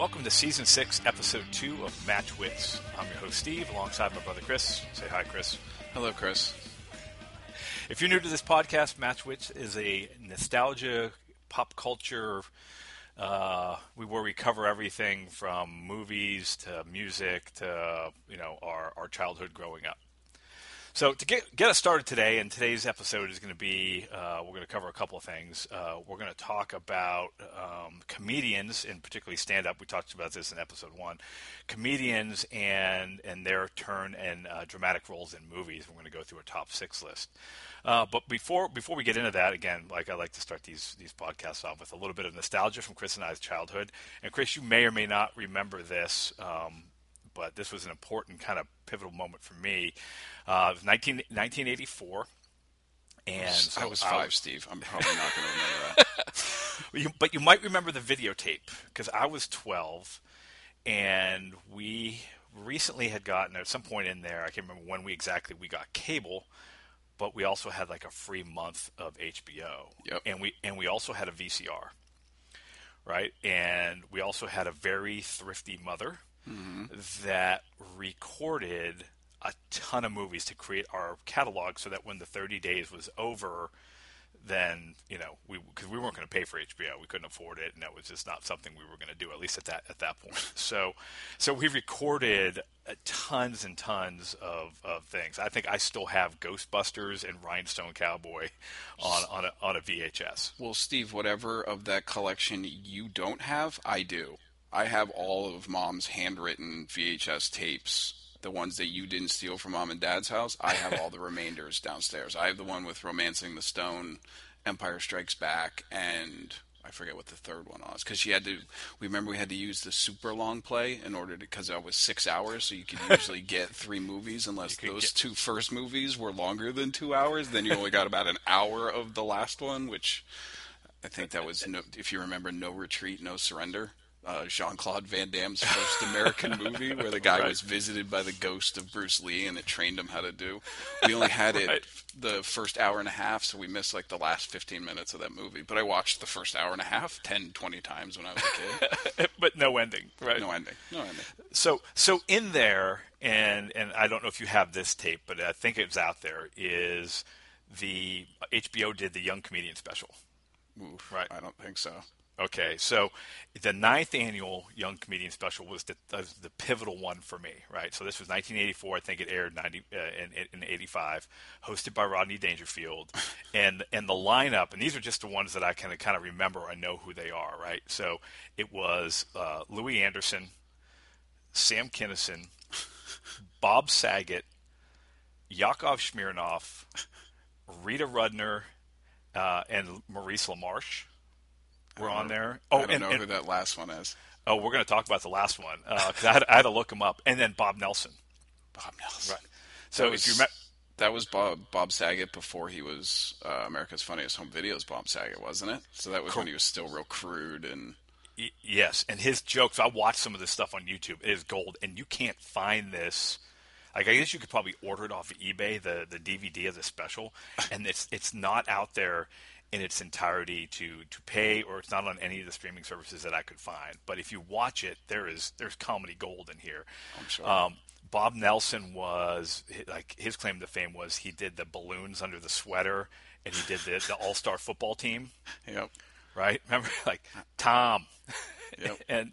Welcome to season six, episode two of Match Wits. I'm your host Steve, alongside my brother Chris. Say hi, Chris. Hello, Chris. If you're new to this podcast, Match Wits is a nostalgia pop culture uh, we where we cover everything from movies to music to you know our, our childhood growing up. So to get get us started today, and today's episode is going to be uh, we're going to cover a couple of things. Uh, we're going to talk about um, comedians, and particularly stand up. We talked about this in episode one. Comedians and and their turn and uh, dramatic roles in movies. We're going to go through a top six list. Uh, but before before we get into that, again, like I like to start these these podcasts off with a little bit of nostalgia from Chris and I's childhood. And Chris, you may or may not remember this. Um, but this was an important kind of pivotal moment for me. Uh, it was 19, 1984. And so I was five, I was, Steve. I'm probably not going to remember that. but you might remember the videotape because I was 12, and we recently had gotten at some point in there. I can't remember when we exactly we got cable, but we also had like a free month of HBO. Yep. And we and we also had a VCR, right? And we also had a very thrifty mother mm-hmm. that recorded a ton of movies to create our catalog so that when the 30 days was over then you know we because we weren't going to pay for HBO we couldn't afford it and that was just not something we were going to do at least at that at that point. So so we recorded tons and tons of, of things. I think I still have Ghostbusters and Rhinestone Cowboy on on a, on a VHS well Steve whatever of that collection you don't have I do I have all of mom's handwritten VHS tapes. The ones that you didn't steal from mom and dad's house, I have all the remainders downstairs. I have the one with Romancing the Stone, Empire Strikes Back, and I forget what the third one was because she had to. We remember we had to use the super long play in order to because that was six hours, so you could usually get three movies unless those get... two first movies were longer than two hours. Then you only got about an hour of the last one, which I think that was no, if you remember, No Retreat, No Surrender uh, Jean Claude Van Damme's first American movie, where the guy right. was visited by the ghost of Bruce Lee and it trained him how to do. We only had it the first hour and a half, so we missed like the last 15 minutes of that movie. But I watched the first hour and a half 10, 20 times when I was a kid. but no ending, right? No ending. No ending. So, so in there, and and I don't know if you have this tape, but I think it's out there. Is the HBO did the Young Comedian special? Oof, right. I don't think so. Okay, so the ninth annual Young Comedian Special was the, the pivotal one for me, right? So this was 1984. I think it aired 90, uh, in, in 85, hosted by Rodney Dangerfield, and and the lineup. And these are just the ones that I kind of kind of remember. I know who they are, right? So it was uh, Louie Anderson, Sam Kinison, Bob Saget, Yakov Smirnoff, Rita Rudner, uh, and Maurice LaMarche were on there. Oh, I don't and, know and, who that last one is. Oh, we're going to talk about the last one because uh, I, I, had to look him up, and then Bob Nelson. Bob Nelson, right? So that if you met, that was Bob Bob Saget before he was uh, America's Funniest Home Videos. Bob Saget, wasn't it? So that was cool. when he was still real crude and. yes, and his jokes. I watched some of this stuff on YouTube. It is gold, and you can't find this. Like I guess you could probably order it off of eBay, the the DVD of the special, and it's it's not out there in its entirety to to pay, or it's not on any of the streaming services that I could find. But if you watch it, there is there's comedy gold in here. I'm sure. Um, Bob Nelson was like his claim to fame was he did the balloons under the sweater, and he did the, the All Star football team. Yep. Right. Remember, like Tom. Yep. and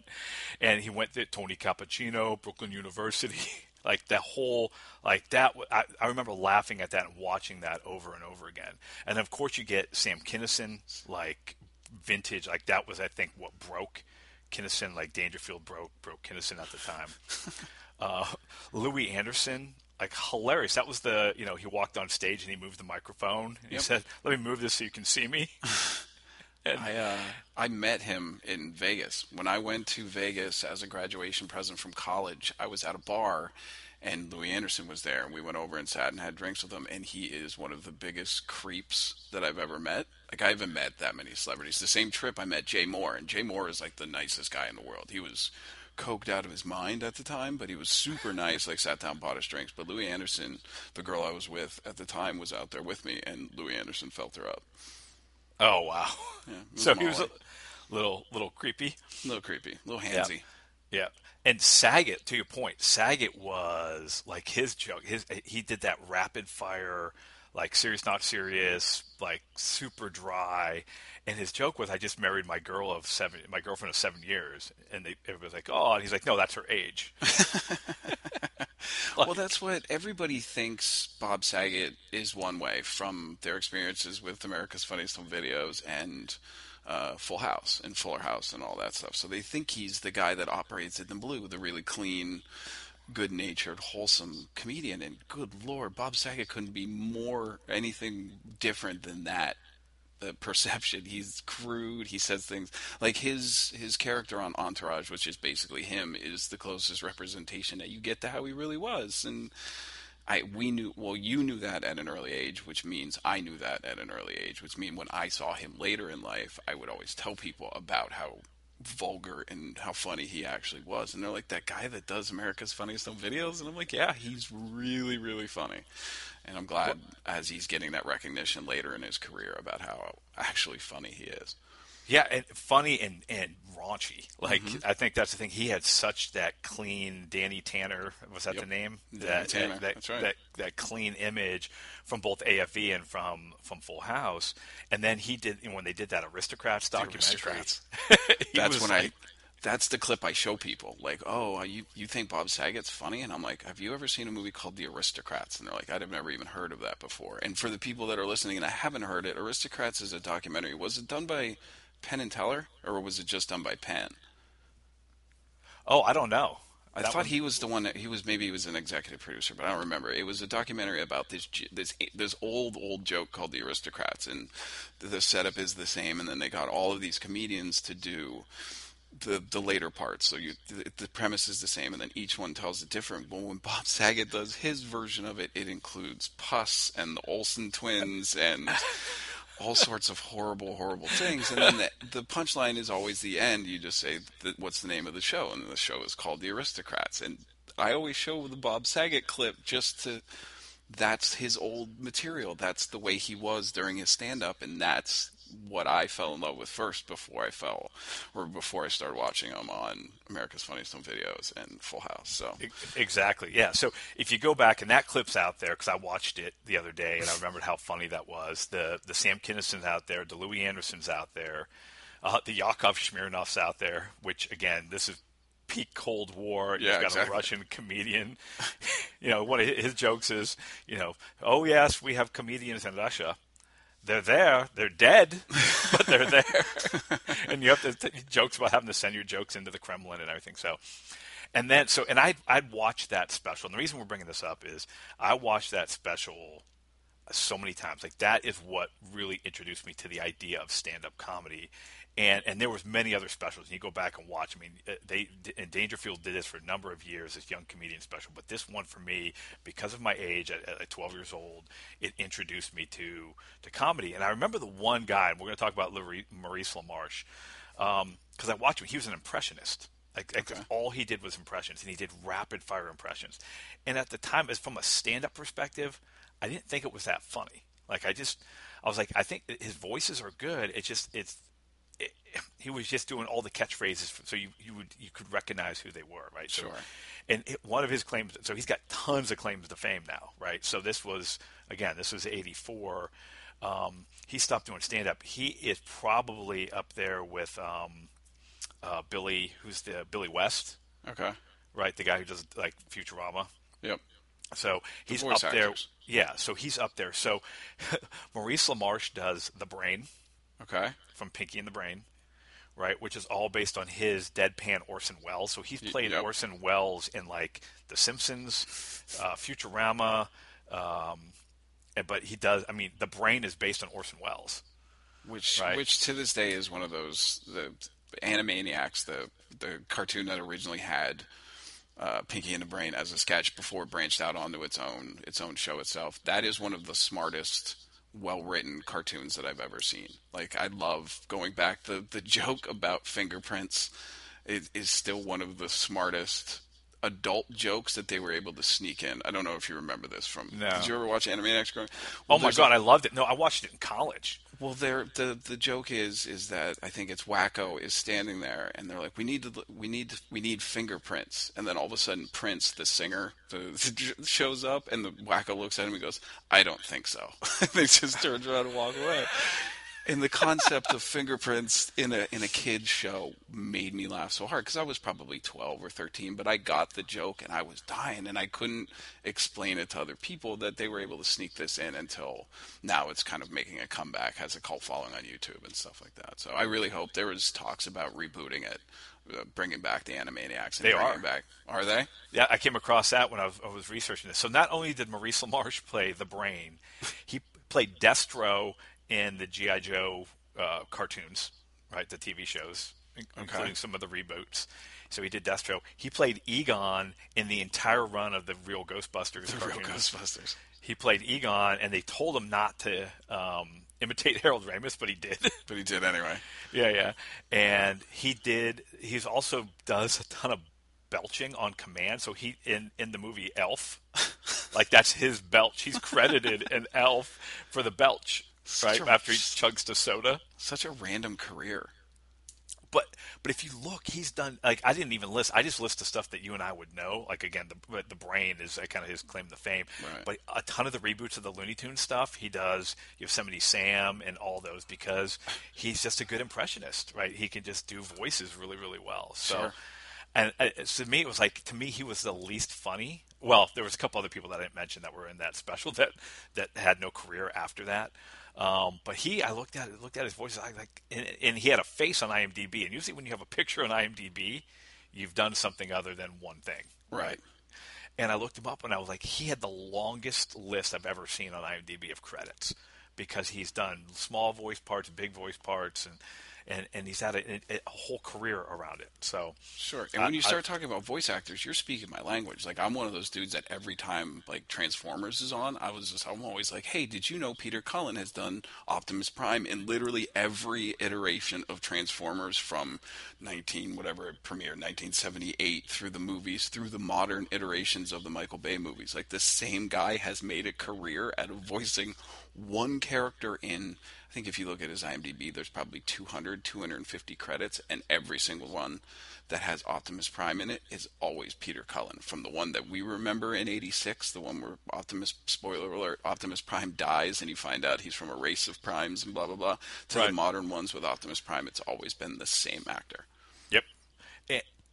and he went to Tony Cappuccino, Brooklyn University. Like the whole, like that. I, I remember laughing at that and watching that over and over again. And of course, you get Sam Kinison, like vintage. Like that was, I think, what broke Kinison. Like Dangerfield broke broke Kinison at the time. uh, Louie Anderson, like hilarious. That was the you know he walked on stage and he moved the microphone. And yep. He said, "Let me move this so you can see me." and, I uh, I met him in Vegas when I went to Vegas as a graduation present from college. I was at a bar and Louie Anderson was there, and we went over and sat and had drinks with him. And he is one of the biggest creeps that I've ever met. Like I haven't met that many celebrities. The same trip I met Jay Mohr, and Jay Mohr is like the nicest guy in the world. He was coked out of his mind at the time, but he was super nice. Like sat down, bought us drinks. But Louie Anderson, the girl I was with at the time, was out there with me, and Louie Anderson felt her up. Oh wow! Yeah, so he was a little little creepy, a little creepy, a little handsy. Yeah. And Saget, to your point, Saget was like his joke. His he did that rapid fire, like serious, not serious, like super dry. And his joke was, "I just married my girl of seven, my girlfriend of seven years." And they, everybody's like, "Oh," and he's like, "No, that's her age." well, that's what everybody thinks. Bob Saget is one way from their experiences with America's Funniest Home Videos and uh, Full House and Fuller House and all that stuff. So they think he's the guy that operates in the blue, the really clean, good natured, wholesome comedian. And good lord, Bob Saget couldn't be more anything different than that. The perception he's crude. He says things like his his character on Entourage, which is basically him, is the closest representation that you get to how he really was. And I we knew well you knew that at an early age, which means I knew that at an early age, which means when I saw him later in life, I would always tell people about how vulgar and how funny he actually was. And they're like, that guy that does America's Funniest Home Videos? And I'm like, yeah, he's really, really funny. And I'm glad as he's getting that recognition later in his career about how actually funny he is. Yeah, and funny and, and raunchy. Like mm-hmm. I think that's the thing. He had such that clean Danny Tanner was that yep. the name? Danny that, Tanner. That, that's right. That that clean image from both AFV and from from Full House. And then he did when they did that Aristocrats documentary. Aristocrats. that's when like, I that's the clip I show people. Like, oh, you you think Bob Saget's funny? And I'm like, have you ever seen a movie called The Aristocrats? And they're like, I've never even heard of that before. And for the people that are listening and I haven't heard it, Aristocrats is a documentary. Was it done by Penn and Teller, or was it just done by Penn? Oh, I don't know. I that thought one... he was the one that he was maybe he was an executive producer, but I don't remember. It was a documentary about this this this old old joke called The Aristocrats, and the setup is the same. And then they got all of these comedians to do the the later parts. So you the, the premise is the same, and then each one tells it different. But when Bob Saget does his version of it, it includes Puss and the Olsen twins and all sorts of horrible, horrible things. And then the, the punchline is always the end. You just say, "What's the name of the show?" And the show is called The Aristocrats. And I always show the Bob Saget clip just to. That's his old material. That's the way he was during his stand-up, and that's what I fell in love with first before I fell, or before I started watching them on America's Funniest Home Videos and Full House. So exactly, yeah. So if you go back and that clip's out there because I watched it the other day and I remembered how funny that was. The the Sam Kinison's out there, the Louie Anderson's out there, uh, the Yakov Smirnoff's out there. Which again, this is peak Cold War. Yeah, You've got exactly. a Russian comedian. you know, one of his jokes is, you know, oh yes, we have comedians in Russia they're there. They're dead, but they're there. and you have to t- jokes about having to send your jokes into the Kremlin and everything. So, and then so and I I'd watched that special. And the reason we're bringing this up is I watched that special so many times. Like that is what really introduced me to the idea of stand up comedy and and there was many other specials. And you go back and watch. I mean, uh, they and Dangerfield did this for a number of years, this young comedian special. But this one for me, because of my age, at, at 12 years old, it introduced me to to comedy. And I remember the one guy. And we're going to talk about Maurice LaMarche because um, I watched him. He was an impressionist. Like, okay. all he did was impressions, and he did rapid fire impressions. And at the time, as from a stand up perspective, I didn't think it was that funny. Like I just, I was like, I think his voices are good. It's just, it's it, he was just doing all the catchphrases, so you you would you could recognize who they were, right? So, sure. And it, one of his claims, so he's got tons of claims to fame now, right? So this was again, this was '84. Um, he stopped doing stand up. He is probably up there with um, uh, Billy, who's the Billy West. Okay. Right, the guy who does like Futurama. Up. So he's up actors. there. Yeah, so he's up there. So Maurice LaMarche does The Brain. Okay. From Pinky and the Brain, right? Which is all based on his deadpan Orson Welles. So he's played yep. Orson Welles in like The Simpsons, uh, Futurama, um, and, but he does. I mean, The Brain is based on Orson Welles, which right? which to this day is one of those the Animaniacs, the the cartoon that originally had. Uh, Pinky and the Brain as a sketch before it branched out onto its own its own show itself. That is one of the smartest well written cartoons that I've ever seen. Like I love going back the the joke about fingerprints is, is still one of the smartest adult jokes that they were able to sneak in. I don't know if you remember this from. No. Did you ever watch Animaniacs growing? Well, oh my god, a, I loved it. No, I watched it in college. Well, there the the joke is is that I think it's Wakko is standing there, and they're like, "We need to, we need, we need fingerprints," and then all of a sudden, Prince, the singer, the, shows up, and the Wakko looks at him and goes, "I don't think so." And they just turns around and walk away and the concept of fingerprints in a in a kids show made me laugh so hard because I was probably 12 or 13 but I got the joke and I was dying and I couldn't explain it to other people that they were able to sneak this in until now it's kind of making a comeback has a cult following on YouTube and stuff like that so I really hope there was talks about rebooting it uh, bringing back the Animaniacs. And they are back. Are they? Yeah, I came across that when I was, I was researching this. So not only did Maurice LaMarche play the Brain, he played Destro in the GI Joe uh, cartoons, right? The TV shows, including okay. some of the reboots. So he did Destro. He played Egon in the entire run of the Real Ghostbusters. The cartoons. Real Ghostbusters. He played Egon, and they told him not to um, imitate Harold Ramis, but he did. but he did anyway. yeah, yeah. And he did. He's also does a ton of belching on command. So he in in the movie Elf, like that's his belch. He's credited in Elf for the belch right? A, After he chugs the soda. Such a random career. But but if you look, he's done like I didn't even list. I just list the stuff that you and I would know. Like again, the the brain is kind of his claim to fame. Right. But a ton of the reboots of the Looney Tunes stuff he does Yosemite Sam and all those because he's just a good impressionist, right? He can just do voices really really well. So. Sure. And uh, to me, it was like to me he was the least funny. Well, there was a couple other people that I didn't mention that were in that special that that had no career after that. Um, but he, I looked at it, looked at his voice, I like, and, and, he had a face on IMDb. And usually, when you have a picture on IMDb, you've done something other than one thing, right? right? And I looked him up, and I was like, he had the longest list I've ever seen on IMDb of credits because he's done small voice parts, big voice parts, and and, and he's had a, a, whole career around it. So sure. And when you start I, talking about voice actors, you're speaking my language. Like I'm one of those dudes that every time like Transformers is on, I was just I'm always like, hey, did you know Peter Cullen has done Optimus Prime in literally every iteration of Transformers from 19 whatever it premiered 1978 through the movies through the modern iterations of the Michael Bay movies. Like the same guy has made a career out of voicing one character in I think if you look at his IMDb, there's probably 200, 250 credits, and every single one that has Optimus Prime in it is always Peter Cullen. From the one that we remember in '86, the one where Optimus, spoiler alert, Optimus Prime dies, and you find out he's from a race of primes and blah blah blah, to right. the modern ones with Optimus Prime, it's always been the same actor. Yep.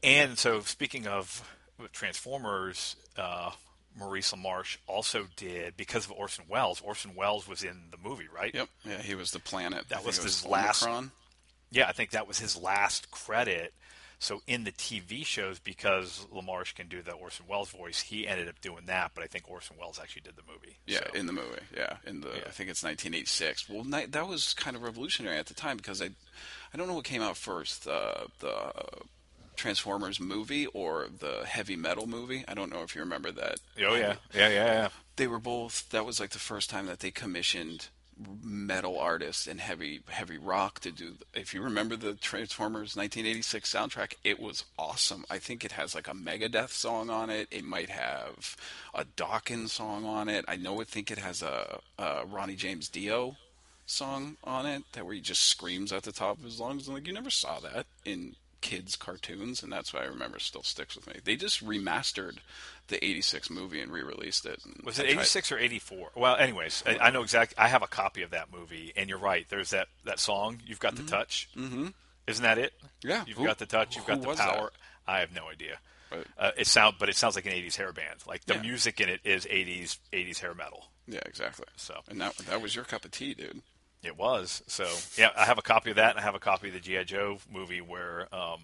And so, speaking of Transformers, uh, Maurice LaMarche also did because of Orson Welles. Orson Welles was in the movie, right? Yep. Yeah, he was the planet. That was, his last. Yeah, I think that was his last credit. So in the TV shows, because LaMarche can do the Orson Welles voice, he ended up doing that. But I think Orson Welles actually did the movie. Yeah, so. in the movie. Yeah, in the yeah. I think it's 1986. Well, that was kind of revolutionary at the time because I, I don't know what came out first. Uh, the Transformers movie or the heavy metal movie. I don't know if you remember that. Oh yeah, um, yeah, yeah, yeah. They were both. That was like the first time that they commissioned metal artists and heavy heavy rock to do. If you remember the Transformers 1986 soundtrack, it was awesome. I think it has like a Megadeth song on it. It might have a Dokken song on it. I know. I think it has a, a Ronnie James Dio song on it that where he just screams at the top of his lungs. And like you never saw that in kids cartoons, and that's why I remember still sticks with me. They just remastered the '86 movie and re-released it. Was it '86 or '84? Well, anyways, I, I, know exactly. I have a copy of that movie, and you're right. There's that that song. You've got mm-hmm. the touch. Mm-hmm. Isn't that it? Yeah. You've who, got the touch. You've got the power. That? I have no idea. Right. Uh, it sound, but it sounds like an '80s hair band. Like the yeah. music in it is '80s '80s hair metal. Yeah, exactly. So, and that that was your cup of tea, dude. It was. So, yeah, I have a copy of that, and I have a copy of the GI Joe movie where um,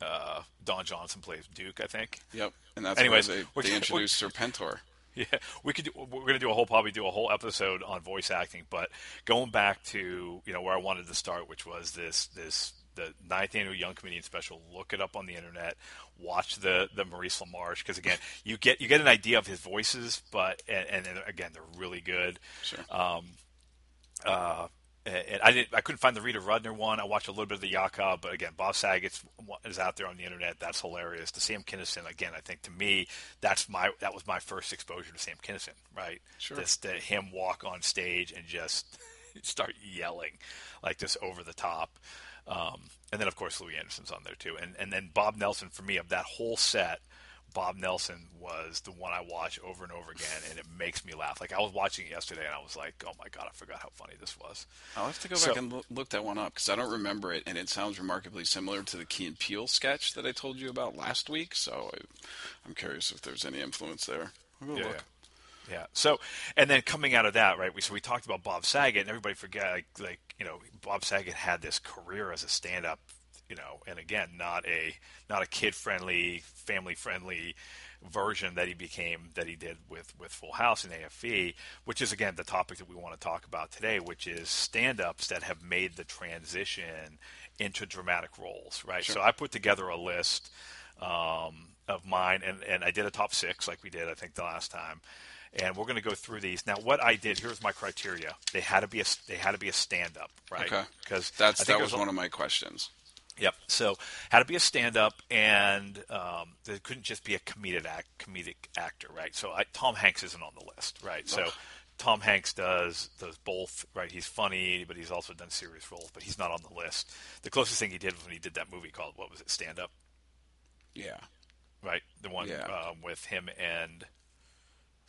uh, Don Johnson plays Duke, I think. Yep, and that's Anyways, where they, they introduced Serpentor. Yeah, we could. Do, we're going to do a whole probably do a whole episode on voice acting, but going back to you know where I wanted to start, which was this this the ninth annual Young Comedian Special. Look it up on the internet. Watch the the Maurice LaMarche because again, you get you get an idea of his voices, but and, and again they're really good. Sure. Um, uh, and I didn't, I couldn't find the Rita Rudner one. I watched a little bit of the Yakov, but again, Bob Saget is out there on the internet. That's hilarious. The Sam Kinison, again, I think to me, that's my that was my first exposure to Sam Kinison, right? Sure. This to him walk on stage and just start yelling, like just over the top. Um, and then of course Louie Anderson's on there too, and and then Bob Nelson for me of that whole set. Bob Nelson was the one I watch over and over again, and it makes me laugh. Like I was watching it yesterday, and I was like, "Oh my god, I forgot how funny this was." I'll have to go So- back and look, look that one up because I don't remember it, and it sounds remarkably similar to the Key and Peele sketch that I told you about last week. So I, I'm curious if there's any influence there. Yeah, look. Yeah. So, and then coming out of that, right? We so we talked about Bob Saget, and everybody forget like like you know Bob Saget had this career as a stand-up, you know, and again not a not a kid-friendly, family-friendly version that he became that he did with with Full House and AFV, which is again the topic that we want to talk about today, which is stand-ups that have made the transition into dramatic roles, right? So I put together a list um, of mine, and, and I did a top six like we did, I think, the last time. And we're going to go through these now. What I did here's my criteria. They had to be a they had to be a stand up, right? Okay. Because That's that was one of my questions. Yep. So had to be a stand up, and um, there couldn't just be a comedic act, comedic actor, right? So I, Tom Hanks isn't on the list, right? So. Tom Hanks does does both, right? He's funny, but he's also done serious roles, but he's not on the list. The closest thing he did was when he did that movie called what was it, Stand Up, Yeah. right? The one Yeah. um, with him and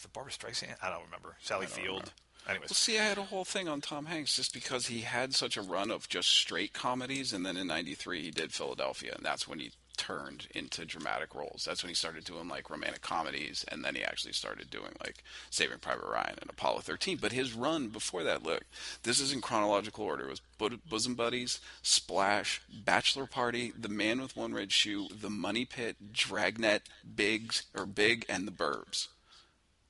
it Barbra Streisand? I don't remember. Sally don't Field. remember. Anyways, Well, see, I had a whole thing on Tom Hanks just because he had such a run of just straight comedies, and then in '93 he did Philadelphia, and that's when he turned into dramatic roles. That's when he started doing like romantic comedies, and then he actually started doing like Saving Private Ryan and Apollo 13. But his run before that, look, this is in chronological order. It was Bo- Bosom Buddies, Splash, Bachelor Party, The Man with One Red Shoe, The Money Pit, Dragnet, Biggs or Big, and The Burbs.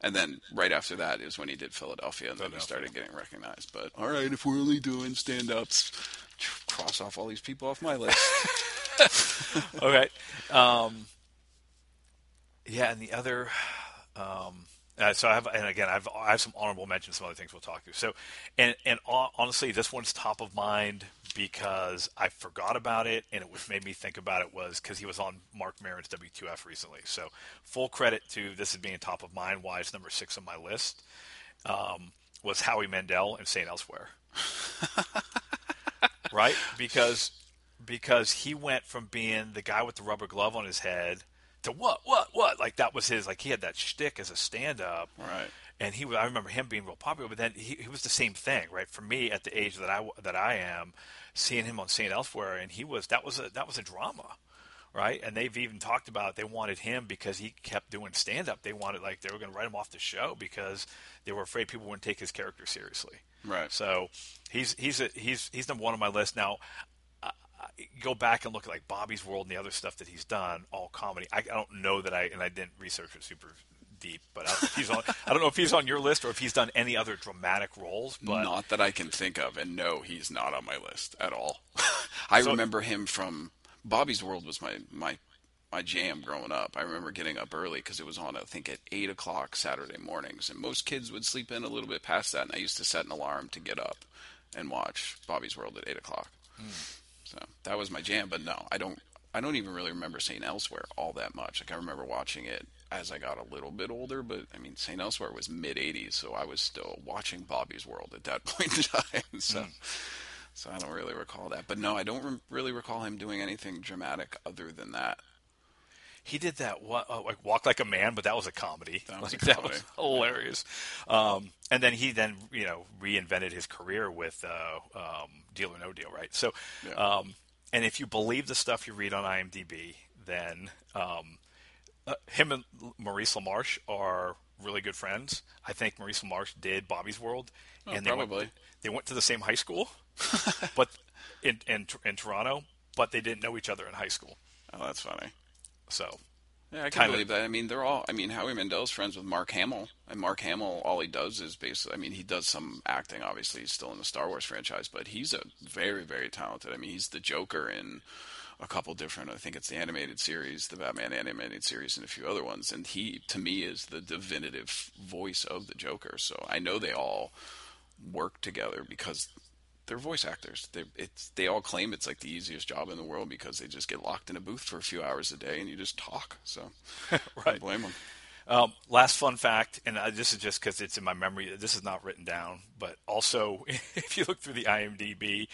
And then right after that is when he did Philadelphia, and then he started getting recognized. But all right, if we're only doing stand-ups, cross off all these people off my list. okay. Um, yeah, and the other, um, uh, so I have, and again, I have, I have some honorable mentions, some other things we'll talk to. So, and and honestly, this one's top of mind because I forgot about it, and it made me think about it was because he was on Marc Maron's WTF recently. So, full credit to this as being top of mind. Why it's number six on my list um, was Howie Mandel and Saint Elsewhere. right? Because because he went from being the guy with the rubber glove on his head to what what what like that was his like he had that shtick as a stand up Right. and he was I remember him being real popular but then he, he was the same thing right for me at the age that I that I am seeing him on Saint Elsewhere and he was that was a that was a drama right and they've even talked about they wanted him because he kept doing stand up they wanted like they were going to write him off the show because they were afraid people wouldn't take his character seriously Right. so he's he's a, he's he's number one on my list now. Go back and look at like Bobby's World and the other stuff that he's done, all comedy. I, I don't know that I and I didn't research it super deep, but I don't, know if he's on. I don't know if he's on your list or if he's done any other dramatic roles. But not that I can think of, and no, he's not on my list at all. I So- remember him from Bobby's World was my my my jam growing up. I remember getting up early because it was on, I think, at eight o'clock Saturday mornings, and most kids would sleep in a little bit past that. And I used to set an alarm to get up and watch Bobby's World at eight o'clock. Hmm. So that was my jam. But no, I don't. I don't even really remember Saint Elsewhere all that much. Like I remember watching it as I got a little bit older, but I mean Saint Elsewhere was mid '80s, so I was still watching Bobby's World at that point in time. So, hmm. so I don't really recall that. But no, I don't re- really recall him doing anything dramatic other than that. He did that what uh, like Walk Like a Man, but that was a comedy. That was like, a that was hilarious. Um, and then he then you know reinvented his career with uh, um, Deal or No Deal, right? So, Yeah. um, and if you believe the stuff you read on IMDb, then um, uh, him and Maurice LaMarche are really good friends. I think Maurice LaMarche did Bobby's World, Oh, and they went, they went to the same high school, but in, in in Toronto, but they didn't know each other in high school. Oh, that's funny. So Yeah, I can believe that. I mean, they're all. I mean, Howie Mandel's friends with Mark Hamill, and Mark Hamill, all he does is basically. I mean, he does some acting. Obviously, he's still in the Star Wars franchise, but he's a very, very talented. I mean, he's the Joker in a couple different. I think it's the animated series, the Batman animated series, and a few other ones. And he, to me, is the definitive voice of the Joker. So I know they all work together because they're voice actors. They it's they all claim it's like the easiest job in the world because they just get locked in a booth for a few hours a day and you just talk. So Right. don't blame them. Um, last fun fact, and uh, this is just because it's in my memory. This is not written down, but also if you look through the IMDb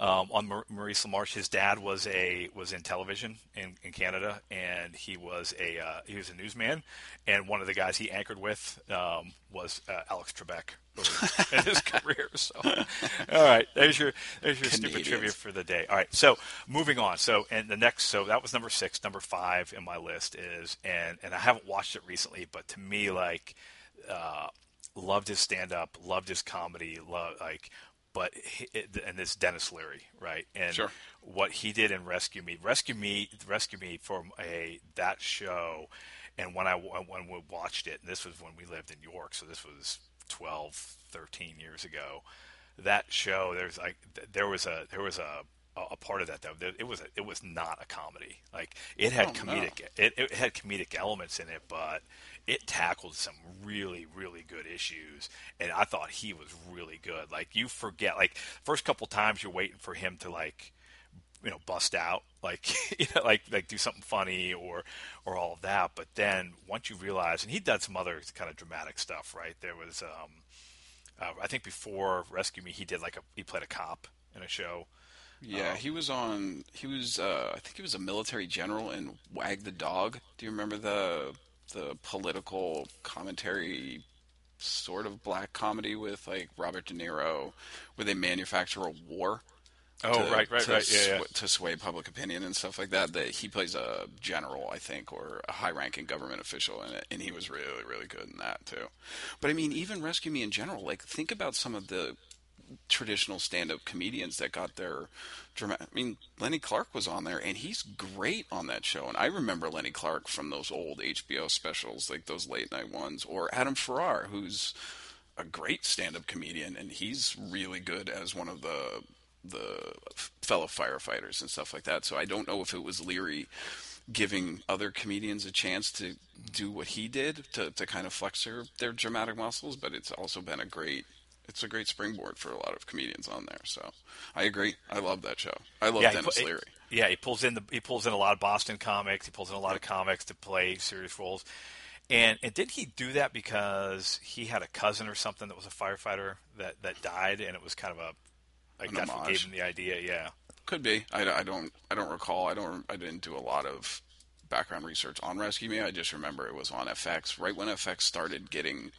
um, on Mar- Maurice LaMarche, his dad was a was in television in, in Canada, and he was a uh, he was a newsman, and one of the guys he anchored with um, was uh, Alex Trebek in his career. So, all right, there's your there's your stupid trivia for the day. All right, so moving on. So, and the next, so that was number six. Number five in my list is, and and I haven't watched it recently, but to me, like, uh, loved his stand up, loved his comedy, love like. But he, and this Denis Leary, right? And sure. what he did in Rescue Me, Rescue Me, Rescue Me from a that show, and when I when we watched it, and this was when we lived in York, so this was 12, 13 years ago. That show, there's like there was a there was a a part of that though. It was a, it was not a comedy. Like it had oh, comedic no. it, it had comedic elements in it, but it tackled some really really good issues and i thought he was really good like you forget like first couple times you're waiting for him to like you know bust out like you know like like do something funny or or all of that. But then once you realize and he'd done some other kind of dramatic stuff right? There was um uh, i think before rescue me he did like a he played a cop in a show. Yeah um, he was on he was uh i think he was a military general in wag the dog. Do you remember the the political commentary sort of black comedy with like robert de niro where they manufacture a war Oh, to, right, right, to right. Yeah, yeah. to sway public opinion and stuff like that. That he plays a general, I think, or a high-ranking government official in it, and he was really, really good in that too. But I mean, even Rescue Me in general. Like, think about some of the traditional stand-up comedians that got their dramatic. I mean, Lenny Clarke was on there, and he's great on that show. And I remember Lenny Clarke from those old HBO specials, like those late-night ones, or Adam Ferrar, who's a great stand-up comedian, and he's really good as one of the the fellow firefighters and stuff like that. So I don't know if it was Leary giving other comedians a chance to do what he did to, to kind of flex their, their dramatic muscles, but it's also been a great it's a great springboard for a lot of comedians on there. So I agree. I love that show. I love yeah, Denis Leary. Yeah, he pulls in the he pulls in a lot of Boston comics. He pulls in a lot of comics to play serious roles. And and did he do that because he had a cousin or something that was a firefighter that, that died, and it was kind of a like An that's homage. what gave him the idea. Yeah, could be. I, I don't. I don't recall. I don't. I didn't do a lot of background research on Rescue Me. I just remember it was on FX right when FX started getting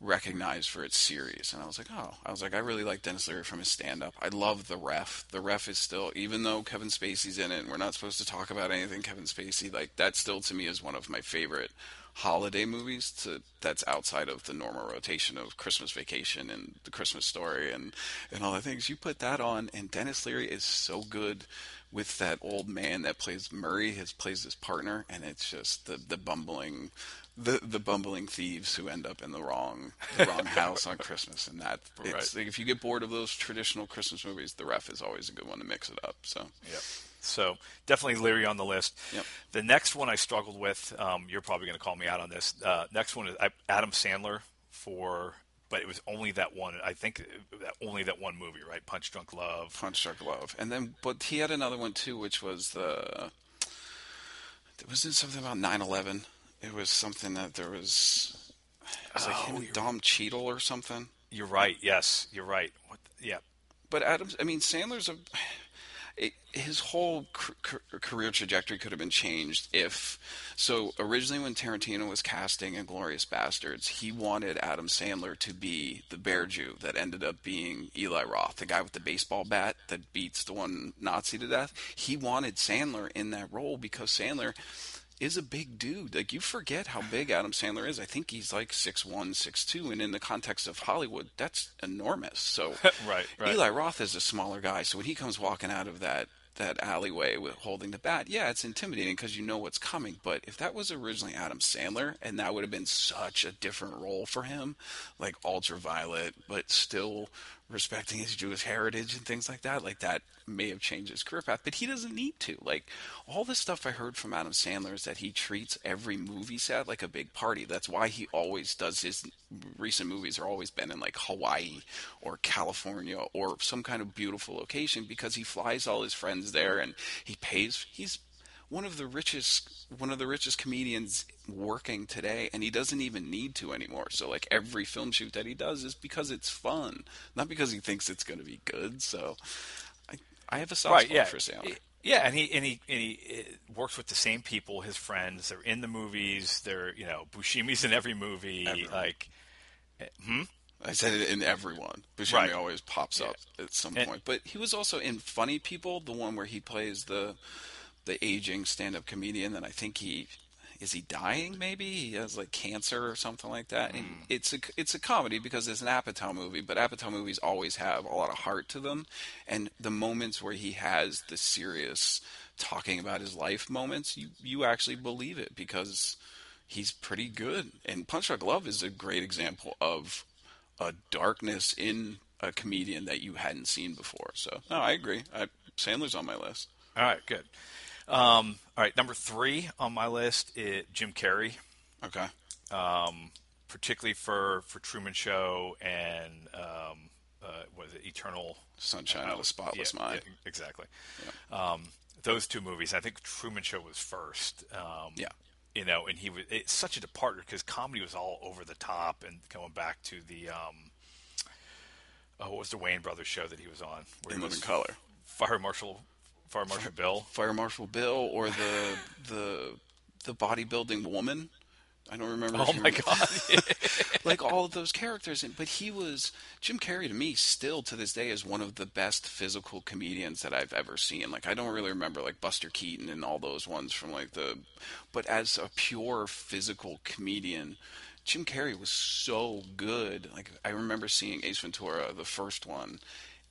recognized for its series, and I was like, oh, I was like, I really like Denis Leary from his stand-up. I love the Ref. The Ref is still, even though Kevin Spacey's in it, and we're not supposed to talk about anything Kevin Spacey, like that still to me is one of my favorite holiday movies to that's outside of the normal rotation of Christmas Vacation and The Christmas Story and and all the things. You put that on, and Denis Leary is so good with that old man that plays Murray, his plays his partner, and it's just the the bumbling. The the bumbling thieves who end up in the wrong the wrong house on Christmas, and that it's right. like if you get bored of those traditional Christmas movies, The Ref is always a good one to mix it up. So yeah. So definitely Leary on the list. Yep. The next one I struggled with. Um, you're probably going to call me out on this. Uh, next one is Adam Sandler for, but it was only that one. I think that only that one movie, right? Punch Drunk Love. Punch Drunk Love, and then but he had another one too, which was the. Was it something about 9/11? It was something that there was. It was like oh, him, Don Cheadle or something. You're right. Yes, you're right. What, yeah. But Adams, I mean, Sandler's a it, his whole career trajectory could have been changed if so originally when Tarantino was casting Inglourious Basterds*, he wanted Adam Sandler to be the bear Jew that ended up being Eli Roth the guy with the baseball bat that beats the one Nazi to death. He wanted Sandler in that role because Sandler is a big dude. Like you forget how big Adam Sandler is. I think he's like six one, six two, and in the context of Hollywood, that's enormous. So right, right. Eli Roth is a smaller guy, so when he comes walking out of that that alleyway with holding the bat, yeah, it's intimidating because you know what's coming. But if that was originally Adam Sandler, and that would have been such a different role for him, like ultraviolet, but still respecting his Jewish heritage and things like that, like that may have changed his career path, but he doesn't need to. Like all the stuff I heard from Adam Sandler is that he treats every movie set like a big party. That's why he always does his recent movies are always been in like Hawaii or California or some kind of beautiful location because he flies all his friends there and he pays he's one of the richest one of the richest comedians working today and he doesn't even need to anymore so like every film shoot that he does is because it's fun not because he thinks it's going to be good so i i have a soft right, spot yeah. for Sandler. Yeah, and he and he and he uh, works with the same people, his friends. They're in the movies. They're you know Buscemi's in every movie. Everyone. Like, eh, hmm? I said it in everyone. Buscemi Right. always pops up at some And- point. But he was also in Funny People, the one where he plays the the aging stand up comedian. And I think he is he dying? Maybe he has like cancer or something like that. And hmm. it's a it's a comedy because it's an Apatow movie. But Apatow movies always have a lot of heart to them. And the moments where he has the serious talking about his life moments, you you actually believe it because he's pretty good. And Punch Drunk Love is a great example of a darkness in a comedian that you hadn't seen before. So, no, I agree. I, Sandler's on my list. All right, good. Um, all right, number three on my list is Jim Carrey, Okay. um, particularly for for Truman Show and um, uh, was it Eternal Sunshine of Uh, the Spotless yeah, Mind. yeah, exactly. Um, those two movies. I think Truman Show was first. Um, Yeah. You know, and he was it's such a departure because comedy was all over the top and going back to the um, oh, what was the Wayans Brothers show that he was on? Where In he Living Color. Fire Marshal, Fire Marshal Bill. Fire Marshal Bill or the the the bodybuilding woman. I don't remember. Oh my remember- god! like all of those characters. And, but he was Jim Carrey to me still to this day is one of the best physical comedians that I've ever seen. Like I don't really remember like Buster Keaton and all those ones from like the, but as a pure physical comedian. Jim Carrey was so good. Like I remember seeing Ace Ventura, the first one,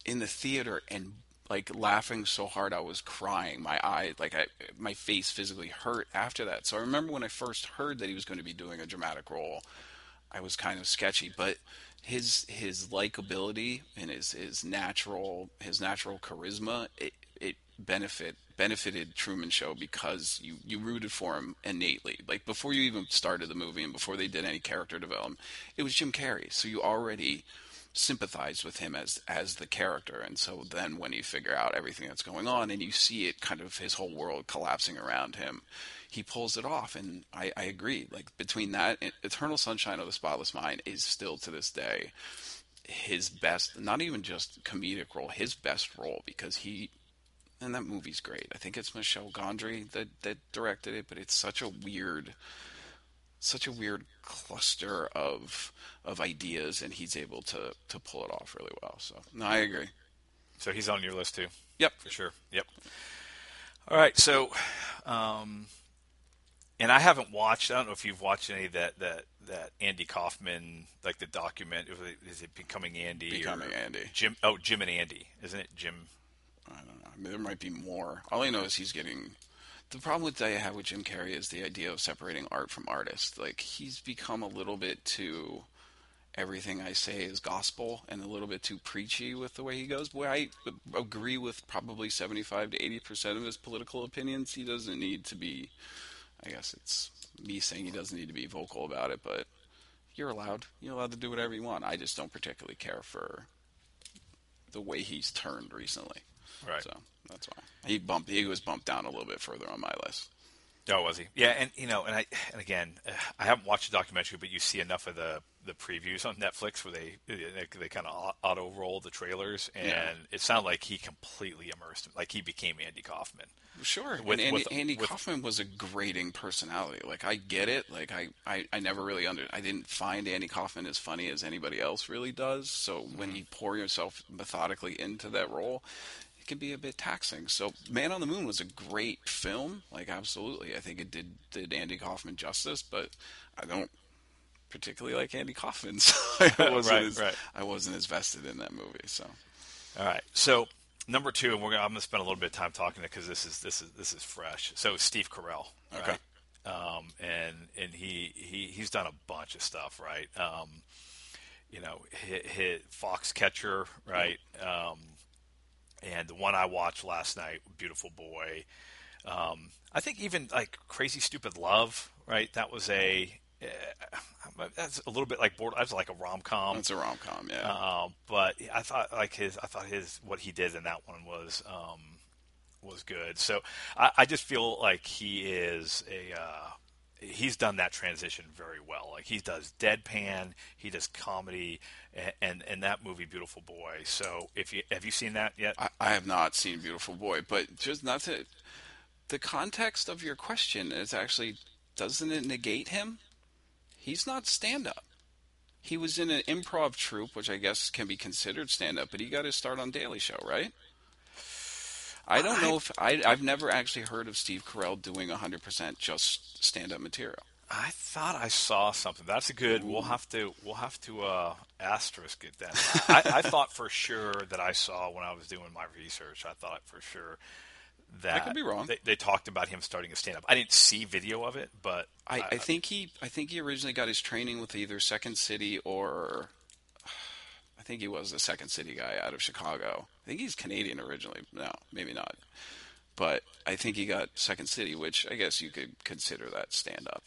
in the theater and like laughing so hard I was crying. My eye, like I, my face physically hurt after that. So I remember when I first heard that he was going to be doing a dramatic role, I was kind of sketchy, but his his likability and his his natural his natural charisma it it benefit benefited Truman Show because you you rooted for him innately. Like before you even started the movie and before they did any character development, it was Jim Carrey. So you already sympathized with him as as the character. And so then when you figure out everything that's going on and you see it kind of his whole world collapsing around him he pulls it off. And i i agree. Like between that eternal sunshine of the spotless mind is still to this day his best not even just comedic role his best role because he and that movie's great. I think it's michel gondry that that directed it but it's such a weird such a weird cluster of of ideas and he's able to to pull it off really well so no i agree so he's on your list too. yep for sure. Yep. All right, so, um, and I haven't watched. I don't know if you've watched any of that that that Andy Kaufman like the document. Is it becoming Andy? Becoming or Andy. Jim. Oh, Jim and Andy, isn't it? Jim. I don't know. I mean, there might be more. All I know is he's getting. The problem with I have with Jim Carrey is the idea of separating art from artist. Like he's become a little bit too. Everything I say is gospel, and a little bit too preachy with the way he goes. Boy, I agree with probably seventy-five to eighty percent of his political opinions. He doesn't need to be. I guess it's me saying he doesn't need to be vocal about it, but you're allowed. You're allowed to do whatever you want. I just don't particularly care for the way he's turned recently. Right. So that's why he bumped. He was bumped down a little bit further on my list. Oh, was he? Yeah, and you know, and I and again, uh, I haven't watched the documentary, but you see enough of the the previews on Netflix where they they, they kind of auto roll the trailers, and Yeah. it sounded like he completely immersed, like he became Andy Kaufman. Sure. With- and Andy, with- Andy with- Kaufman was a grating personality. Like I get it. Like I, I, I never really under. I didn't find Andy Kaufman as funny as anybody else really does. So when Mm-hmm. you pour yourself methodically into that role, it can be a bit taxing. So Man on the Moon was a great film. Like absolutely, I think it did did Andy Kaufman justice. But I don't particularly like Andy Kaufman. So I wasn't Right, as, right. I wasn't as vested in that movie. So All right. So number two, and we're gonna, I'm going to spend a little bit of time talking to because this is this is this is fresh. So Steve Carell, Okay. right? Um, and and he he he's done a bunch of stuff, right? Um, you know, hit, hit Foxcatcher, right? Um, and the one I watched last night, Beautiful Boy. Um, I think even like Crazy Stupid Love, right? That was a uh, that's a little bit like board. That's like a rom com. it's a rom com. Yeah. Um, but I thought like his, I thought his what he did in that one was um, was good. So I, I just feel like he is a. Uh, he's done that transition very well. Like he does deadpan, he does comedy, and and, and that movie, Beautiful Boy. So if you have you seen that yet? I, I have not seen Beautiful Boy, but just not to. The context of your question is actually doesn't it negate him? He's not stand up. He was in an improv troupe, which I guess can be considered stand up, but he got his start on Daily Show, right? I don't know if I, I've never actually heard of Steve Carell doing 100% just stand up material. I thought I saw something. That's a good. We'll have to. We'll have to uh, asterisk it then. I, I, thought for sure that I saw when I was doing my research. I thought for sure that I could be wrong. They, they talked about him starting a stand up. I didn't see video of it, but I, I, I think he. I think he originally got his training with either Second City or I think he was a Second City guy out of Chicago. I think he's Canadian originally. No, maybe not. But I think he got Second City, which I guess you could consider that stand up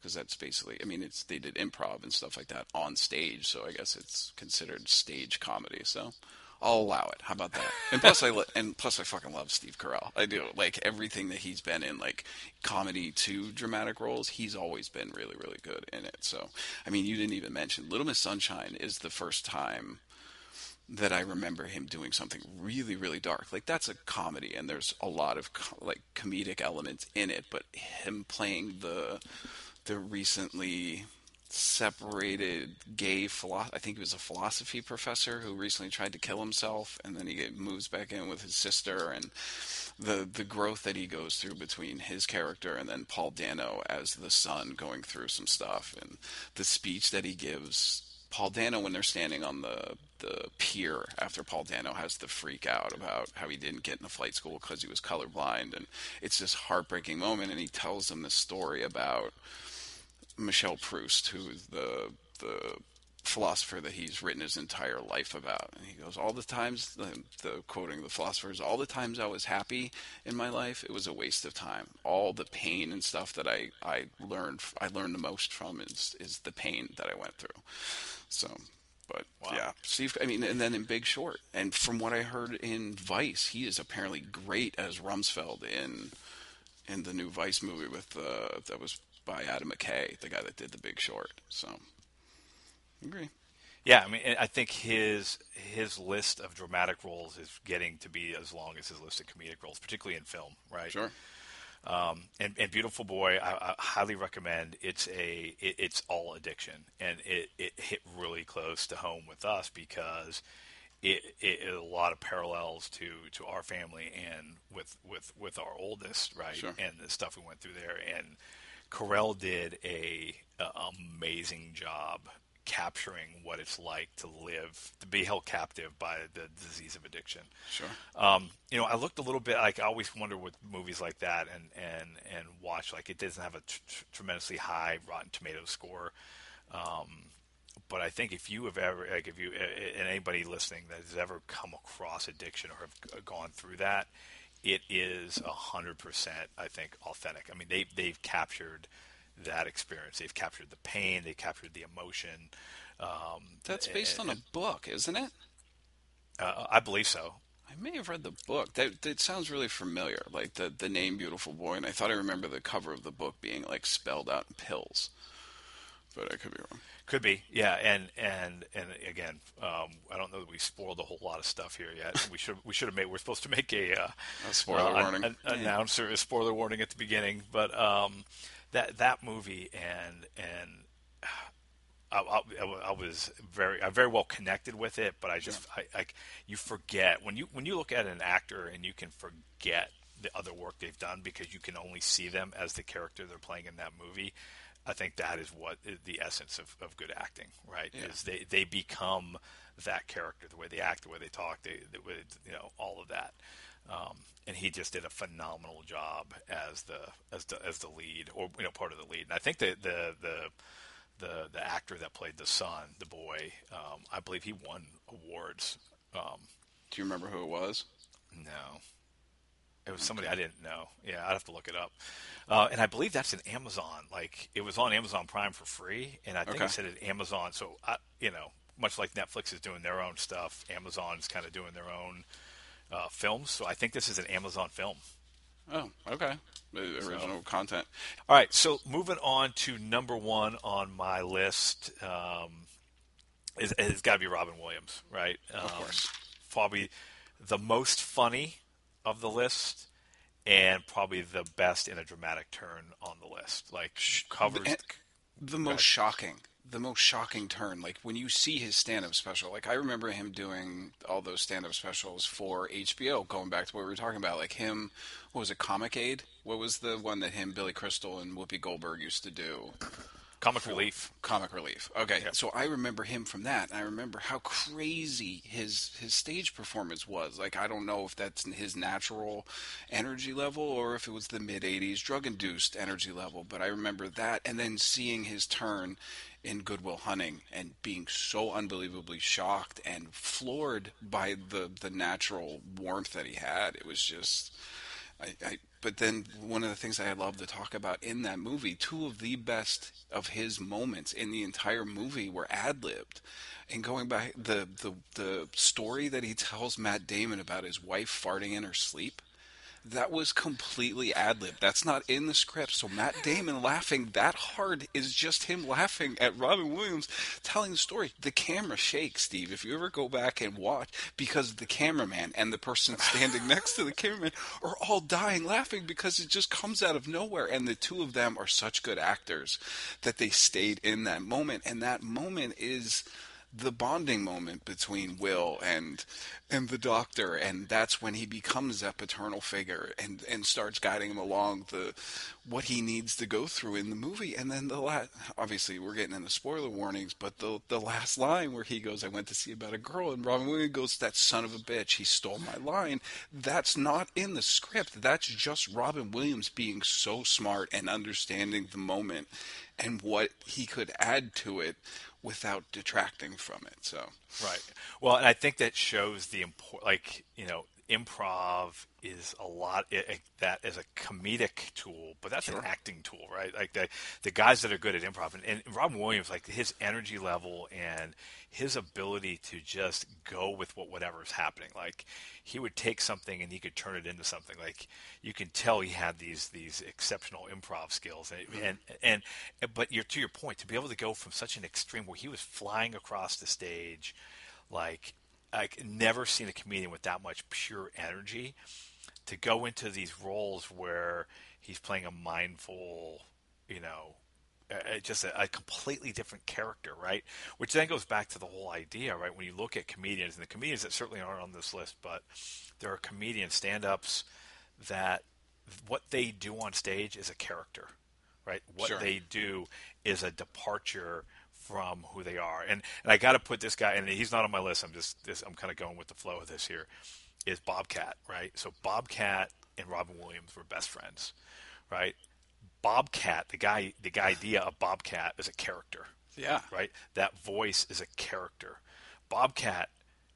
because that's basically I mean it's they did improv and stuff like that on stage, so I guess it's considered stage comedy. So I'll allow it. How about that? And plus, I and plus I fucking love Steve Carell. I do like everything that he's been in, like comedy to dramatic roles. He's always been really, really good in it. So, I mean, you didn't even mention Little Miss Sunshine is the first time that I remember him doing something really, really dark. Like that's a comedy, and there's a lot of like comedic elements in it. But him playing the the recently separated gay philosophy. I think he was a philosophy professor who recently tried to kill himself, and then he moves back in with his sister, and the the growth that he goes through between his character and then Paul Dano as the son going through some stuff, and the speech that he gives. Paul Dano when they're standing on the the pier after Paul Dano has the freak out about how he didn't get into flight school because he was colorblind and it's this heartbreaking moment and he tells them this story about Michel Proust, who is the the philosopher that he's written his entire life about. And he goes, all the times, the, the, quoting the philosophers, all the times I was happy in my life, it was a waste of time. All the pain and stuff that I, I learned, I learned the most from is, is the pain that I went through. So, but wow. yeah, Steve, I mean, and then in Big Short, and from what I heard in Vice, he is apparently great as Rumsfeld in, in the new Vice movie with, uh, that was by Adam McKay, the guy that did The Big Short. So, I agree. Yeah, I mean, I think his his list of dramatic roles is getting to be as long as his list of comedic roles, particularly in film, right? Sure. Um, and, and, Beautiful Boy, I, I highly recommend. It's a it, it's all addiction, and it, it hit really close to home with us because it, it, a lot of parallels to, to our family and with, with, with our oldest, right? Sure. And the stuff we went through there, and Carell did a, a, amazing job capturing what it's like to live to be held captive by the disease of addiction. Sure. Um, you know, I looked a little bit like I always wonder with movies like that and and and watch like it doesn't have a tr- tremendously high Rotten Tomatoes score. Um, but I think if you have ever like if you and anybody listening that has ever come across addiction or have gone through that, it is a hundred percent, I think, authentic. I mean, they they've captured that experience. They've captured the pain. They captured the emotion. Um, That's based and, on a book, isn't it? Uh, I believe so. I may have read the book. That that sounds really familiar, like the the name "Beautiful Boy," and I thought I remember the cover of the book being like spelled out in pills, but I could be wrong. Could be, yeah, and and and again, um, I don't know that we spoiled a whole lot of stuff here yet. We should we should have made. We're supposed to make a, uh, a spoiler uh, warning, an, an announcer a spoiler warning at the beginning, but um, that that movie and and I, I, I, was very I very well connected with it, but I just yeah. I, I you forget when you when you look at an actor and you can forget the other work they've done because you can only see them as the character they're playing in that movie I think that is what the essence of, of good acting, right? Yeah. Is they, they become that character, the way they act, the way they talk, they, the way, you know, all of that. Um, and he just did a phenomenal job as the as the as the lead, or you know, part of the lead. And I think the the the the, the actor that played the son, the boy, um, I believe he won awards. Um, Do you remember who it was? No, it was somebody I didn't know. Yeah, I'd have to look it up. Uh, and I believe that's in Amazon. Like it was on Amazon Prime for free, and I think okay. it said it Amazon. So I, you know, much like Netflix is doing their own stuff, Amazon's kind of doing their own uh, films. So I think this is an Amazon film. Oh, okay. Original so, content. All right. So moving on to number one on my list, um, is, it's got to be Robin Williams, right? Um, of course. Probably the most funny of the list, and probably the best in a dramatic turn on the list. Like covers the most shocking the most shocking turn. Like when you see his stand-up special, like I remember him doing all those stand-up specials for HBO. Going back to what we were talking about, like him, what was it, Comic Aid? What was the one that him, Billy Crystal, and Whoopi Goldberg used to do? Comic Relief. Comic Relief. Okay, yep. so I remember him from that. And I remember how crazy his his stage performance was. Like I don't know if that's his natural energy level or if it was the mid '80s drug induced energy level, but I remember that, and then seeing his turn in Good Will Hunting and being so unbelievably shocked and floored by the the natural warmth that he had. It was just. I, I, but then one of the things I love to talk about in that movie, two of the best of his moments in the entire movie were ad libbed. And going back the, the the story that he tells Matt Damon about his wife farting in her sleep, that was completely ad lib. That's not in the script. So Matt Damon laughing that hard is just him laughing at Robin Williams telling the story. The camera shakes, Steve. If you ever go back and watch, because the cameraman and the person standing next to the cameraman are all dying laughing because it just comes out of nowhere. And the two of them are such good actors that they stayed in that moment. And that moment is the bonding moment between Will and and the doctor and that's when he becomes that paternal figure and and starts guiding him along the what he needs to go through in the movie. And then the last obviously we're getting into spoiler warnings but the the last line where he goes I went to see about a girl and Robin Williams goes that son of a bitch he stole my line. That's not in the script. That's just Robin Williams being so smart and understanding the moment and what he could add to it without detracting from it. So right. Well, and I think that shows the import. Like you know, improv is a lot it, it, that as a comedic tool, but that's sure. an acting tool, right? Like the the guys that are good at improv, and, and Robin Williams, like his energy level and his ability to just go with what whatever's happening. Like he would take something and he could turn it into something. Like you can tell he had these these exceptional improv skills, and mm-hmm. and, and, and but you're to your point to be able to go from such an extreme where he was flying across the stage, like I've never seen a comedian with that much pure energy to go into these roles where he's playing a mindful, you know, uh, just a, a, completely different character, right? Which then goes back to the whole idea, right? When you look at comedians, and the comedians that certainly aren't on this list, but there are comedian stand-ups that what they do on stage is a character, right? What sure. they do is a departure from who they are. And and I got to put this guy, and he's not on my list. I'm just this, I'm kind of going with the flow of this here. Is Bobcat right? So Bobcat and Robin Williams were best friends, right? Bobcat, the guy, the guy idea of Bobcat is a character. Yeah. Right. That voice is a character. Bobcat,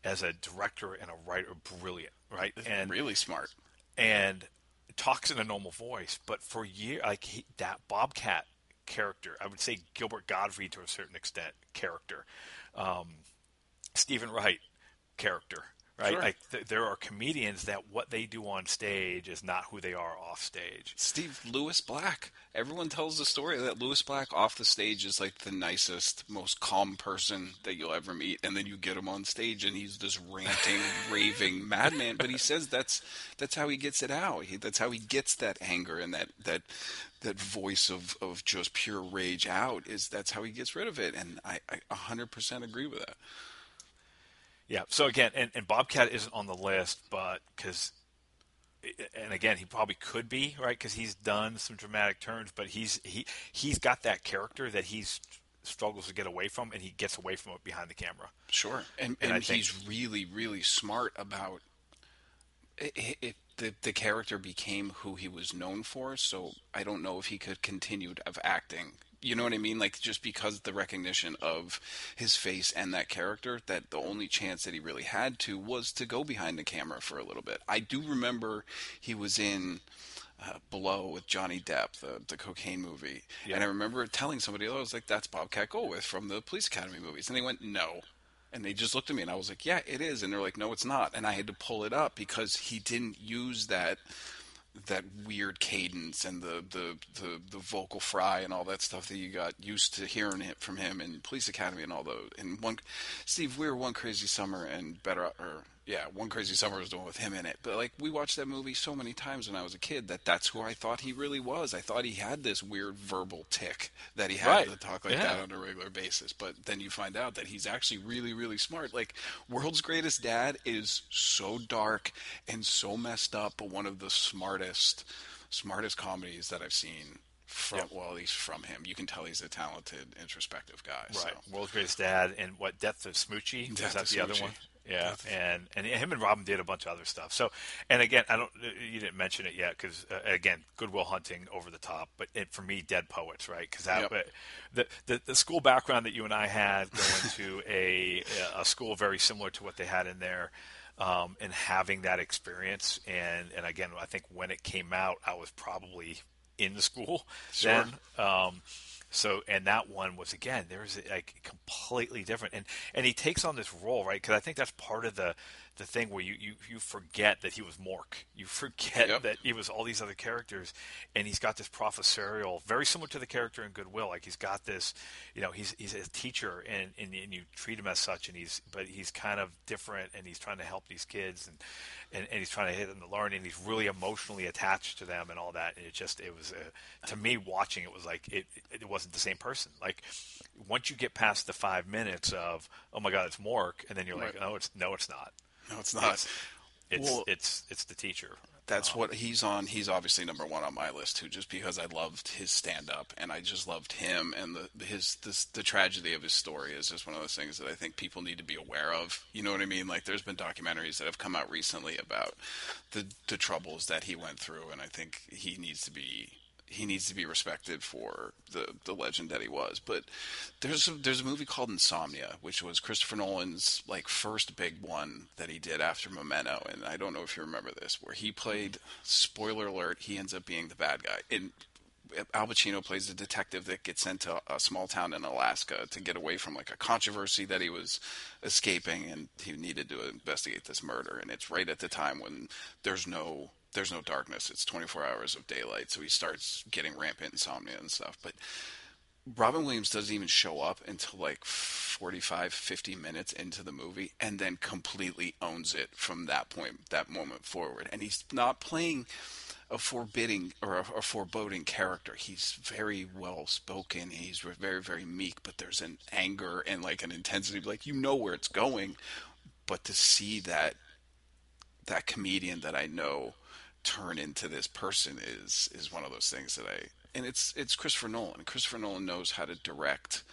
as a director and a writer, brilliant. Right. And really smart. And talks in a normal voice, but for years, like he, that Bobcat character, I would say Gilbert Gottfried to a certain extent character, um, Steven Wright character right? Sure. Like th- there are comedians that what they do on stage is not who they are off stage. Steve Lewis Black. Everyone tells the story that Lewis Black off the stage is like the nicest, most calm person that you'll ever meet, and then you get him on stage and he's this ranting, raving madman. But he says that's that's how he gets it out. He, that's how he gets that anger and that that that voice of, of just pure rage out. Is that's how he gets rid of it, and I, I 100% agree with that. Yeah. So again, and, and Bobcat isn't on the list, but because, and again, he probably could be right because he's done some dramatic turns, but he's he he's got that character that he's struggles to get away from, and he gets away from it behind the camera. Sure, and and, and he's think, really really smart about it, it, the the character became who he was known for. So I don't know if he could continue of acting you know what I mean? Like just because the recognition of his face and that character, that the only chance that he really had to was to go behind the camera for a little bit. I do remember he was in uh, Blow with Johnny Depp, the the cocaine movie, yeah. and I remember telling somebody, I was like, "That's Bobcat Goldthwait from the Police Academy movies," and they went, "No." And they just looked at me and I was like, yeah, it is. And they're like, no, it's not. And I had to pull it up because he didn't use that that weird cadence and the, the, the, the vocal fry and all that stuff that you got used to hearing it from him in Police Academy and all those. And one, Steve, we were one crazy summer and better, or yeah, One Crazy Summer was the one with him in it. But like we watched that movie so many times when I was a kid that that's who I thought he really was. I thought he had this weird verbal tick that he had Right. to talk like Yeah. that on a regular basis. But then you find out that he's actually really, really smart. Like World's Greatest Dad is so dark and so messed up, but one of the smartest, smartest comedies that I've seen. From Yep. well, at least from him, you can tell he's a talented, introspective guy. Right. So. World's Greatest Dad and what Death of Smoochy was Death that of the other one? Yeah, and and him and Robin did a bunch of other stuff. So, and again, I don't you didn't mention it yet because uh, again, Good Will Hunting over the top, but it, for me, Dead Poets, right? Because that Yep. the, the the school background that you and I had going to a a school very similar to what they had in there. Um, and having that experience, and and again, I think when it came out, I was probably in the school Sure. then. Um, so and that one was again there was like completely different. And and he takes on this role right? Because I think that's part of the the thing where you you, you forget that he was Mork. You forget Yep. that he was all these other characters and he's got this professorial very similar to the character in Good Will like he's got this you know he's he's a teacher and and, and you treat him as such and he's but he's kind of different and he's trying to help these kids and and, and he's trying to hit them to learn and he's really emotionally attached to them and all that and it just it was uh, to me watching it was like it it wasn't the same person. Like once you get past the five minutes of oh my god it's Mork and then you're like oh it's no it's not No, it's not. it's it's Well- it's, it's the teacher That's uh, what he's on. He's obviously number one on my list too, just because I loved his stand up and I just loved him and the his this, the tragedy of his story is just one of those things that I think people need to be aware of. You know what I mean? Like there's been documentaries that have come out recently about the the troubles that he went through, and I think he needs to be he needs to be respected for the the legend that he was. But there's a, there's a movie called Insomnia, which was Christopher Nolan's like first big one that he did after Memento, and I don't know if you remember this, where he played. Spoiler alert: he ends up being the bad guy. And Al Pacino plays a detective that gets sent to a small town in Alaska to get away from like a controversy that he was escaping, and he needed to investigate this murder. And it's right at the time when there's no there's no darkness; it's 24 hours of daylight. So he starts getting rampant insomnia and stuff. But Robin Williams doesn't even show up until like 45, 50 minutes into the movie and then completely owns it from that point, that moment forward. And he's not playing a forbidding or a, a foreboding character. He's very well spoken. He's very, very meek, but there's an anger and like an intensity. Like, you know where it's going. But to see that, that comedian that I know turn into this person is is one of those things that I and it's it's Christopher Nolan. Christopher Nolan knows how to direct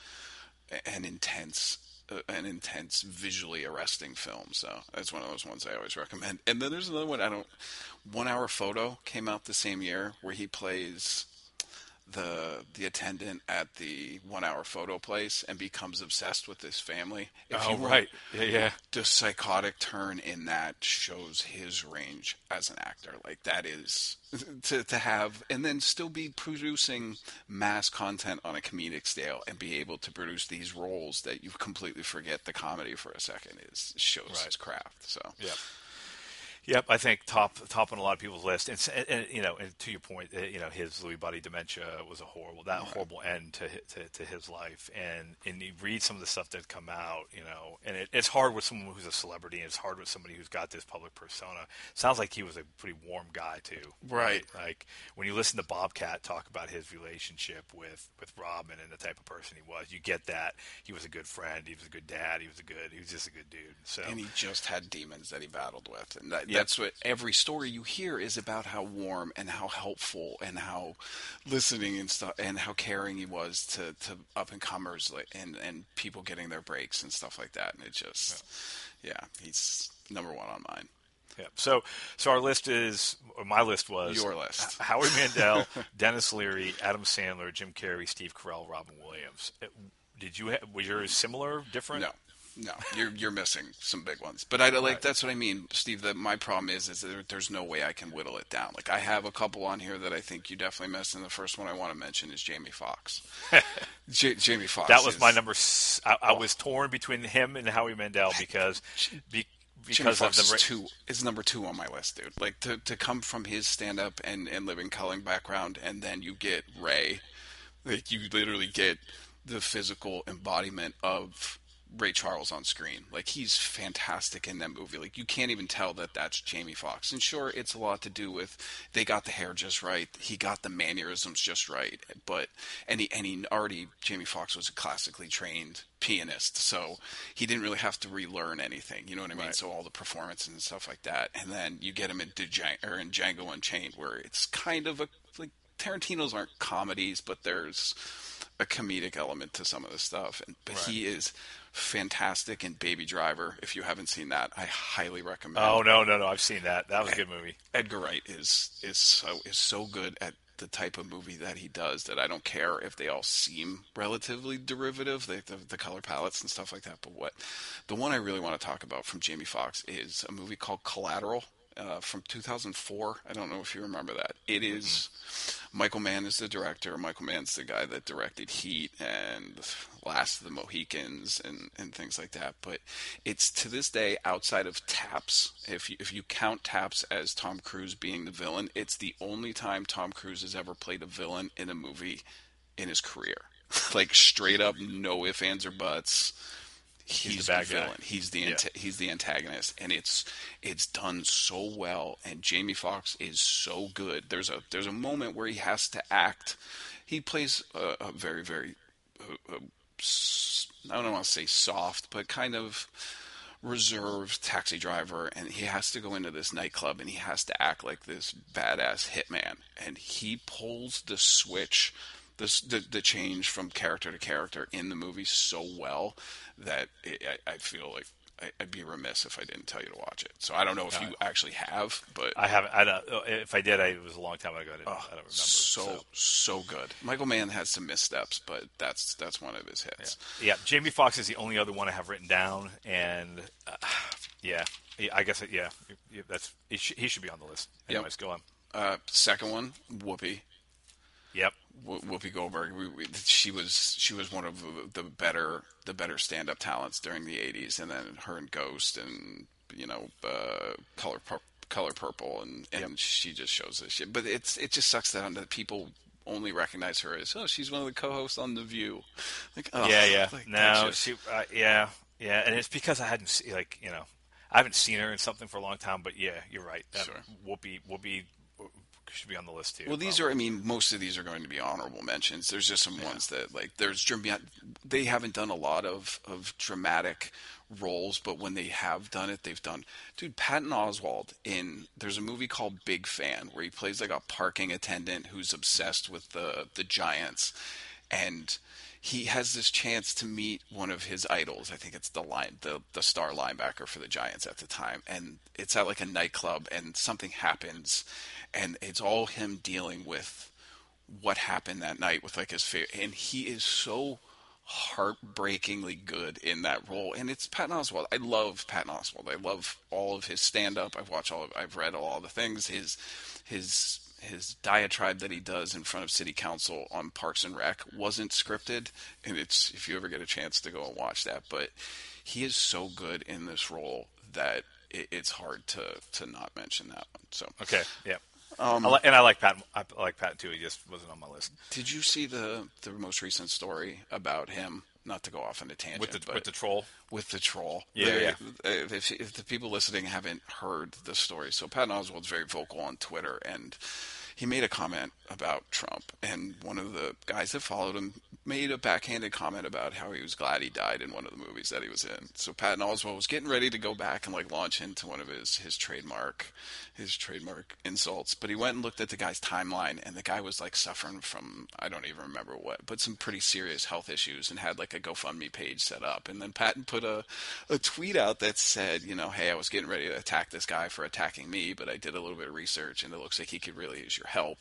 an intense uh, an intense visually arresting film. So that's one of those ones I always recommend. And then there's another one I don't One Hour Photo came out the same year where he plays the the attendant at the one hour photo place and becomes obsessed with this family. If oh right yeah yeah the psychotic turn in that shows his range as an actor. Like that is to to have and then still be producing mass content on a comedic scale and be able to produce these roles that you completely forget the comedy for a second is shows Right. his craft. So Yep. Yep, I think top top on a lot of people's list, and, and, and you know, and to your point, uh, you know, his Lewy body dementia was a horrible that horrible end to, to to his life, and and you read some of the stuff that come out, you know, and it, it's hard with someone who's a celebrity, and it's hard with somebody who's got this public persona. Sounds like he was a pretty warm guy too, Right. Like when you listen to Bobcat talk about his relationship with with Robin and the type of person he was, you get that he was a good friend, he was a good dad, he was a good, he was just a good dude. So and he just had demons that he battled with and that, Yep. that's what every story you hear is about how warm and how helpful and how listening and stuff and how caring he was to, to up and comers and and people getting their breaks and stuff like that and it just yeah, he's number one on mine Yeah. So, so our list is, or my list was Your list. Howard Mandel, Denis Leary, Adam Sandler, Jim Carrey, Steve Carell, Robin Williams. Did you? Ha- was yours similar? Different? no No, you're you're missing some big ones. But I like that's what I mean, Steve. That my problem is is that there's no way I can whittle it down. Like I have a couple on here that I think you definitely missed, and the first one I want to mention is Jamie Foxx. J- Jamie Foxx. That was is, my number. s- I, I was torn between him and Howie Mandel because be, Jamie because of the is two is number two on my list, dude. Like to to come from his stand up and and Living Color background, and then you get Ray, like you literally get the physical embodiment of Ray Charles on screen. Like he's fantastic in that movie. Like you can't even tell that that's Jamie Foxx. And sure, it's a lot to do with they got the hair just right. He got the mannerisms just right. But and he and he already Jamie Foxx was a classically trained pianist, so he didn't really have to relearn anything. You know what I mean? Right. So all the performances and stuff like that. And then you get him in, Django, or in Django Unchained, where it's kind of a like Tarantino's aren't comedies, but there's a comedic element to some of the stuff. And, but Right. he is fantastic in Baby Driver. If you haven't seen that, I highly recommend. Oh no, no, no! I've seen that. That was a good movie. Edgar Wright is is so is so good at the type of movie that he does that I don't care if they all seem relatively derivative, the, the, the color palettes and stuff like that. But what the one I really want to talk about from Jamie Foxx is a movie called Collateral. Uh, from 2004. I don't know if you remember that. It is Michael Mann is the director. Michael Mann's the guy that directed Heat and Last of the Mohicans and, and things like that. But it's to this day outside of Taps. If you, if you count Taps as Tom Cruise being the villain, it's the only time Tom Cruise has ever played a villain in a movie in his career. like straight up, no ifs, ands, or buts. He's, the bad guy. villain. He's the anta- he's the antagonist, and it's it's done so well. And Jamie Foxx is so good. There's a there's a moment where he has to act. He plays a, a very very uh, uh, don't want to say soft, but kind of reserved taxi driver and he has to go into this nightclub and he has to act like this badass hitman and he pulls the switch this the, the change from character to character in the movie so well that it, I, I feel like I'd be remiss if I didn't tell you to watch it. So I don't know if you actually have, but I haven't. I don't. If I did, I, it was a long time ago. I, didn't, I don't remember. so so good. Michael Mann has some missteps, but that's that's one of his hits. Yeah, Jamie Foxx is the only other one I have written down, and uh, yeah, yeah, I guess it, yeah, yeah, that's he, should be on the list. Yep. Anyways, go on. Uh, second one, Whoopi. Yep. Whoopi Goldberg. We, we, she was she was one of the, better the better stand up talents during the '80s, and then her and Ghost, and you know, uh, color Pur- color purple, and and she just shows this shit. But it's it just sucks that that people only recognize her as oh she's one of the co-hosts on The View. Like oh, yeah, yeah. like, no, just- she, uh, yeah, yeah, and it's because I hadn't see, like you know, I haven't seen her in something for a long time. But yeah, you're right. That Sure. Whoopi, Whoopi should be on the list too. Well, these are, I mean, most of these are going to be honorable mentions. There's just some ones that, like, there's, they haven't done a lot of, of dramatic roles, but when they have done it, they've done, dude, Patton Oswalt in, there's a movie called Big Fan where he plays like a parking attendant who's obsessed with the, the Giants. And he has this chance to meet one of his idols. I think it's the line, the the star linebacker for the Giants at the time, and it's at like a nightclub, and something happens, and it's all him dealing with what happened that night with like his favorite, and he is so heartbreakingly good in that role. And it's Patton Oswalt. I love Patton Oswalt. I love all of his stand up. I've watched all. Of, I've read all the things. His his his diatribe that he does in front of city council on Parks and Rec wasn't scripted, and it's if you ever get a chance to go and watch that. But he is so good in this role that it, it's hard to to not mention that one. So okay. Yeah. Um, I li- and I like Pat. I like Pat too. He just wasn't on my list Did you see the the most recent story about him? Not to go off on a tangent, with the with the troll. with the troll. Yeah, yeah. If, if the people listening haven't heard the story, so Patton Oswalt's very vocal on Twitter, and he made a comment about Trump, and one of the guys that followed him made a backhanded comment about how he was glad he died in one of the movies that he was in. So Patton Oswalt was getting ready to go back and like launch into one of his his trademark his trademark insults, but he went and looked at the guy's timeline, and the guy was like suffering from I don't even remember what, but some pretty serious health issues, and had like a GoFundMe page set up, and then Patton put a a tweet out that said, you know, hey, I was getting ready to attack this guy for attacking me, but I did a little bit of research, and it looks like he could really use your your help,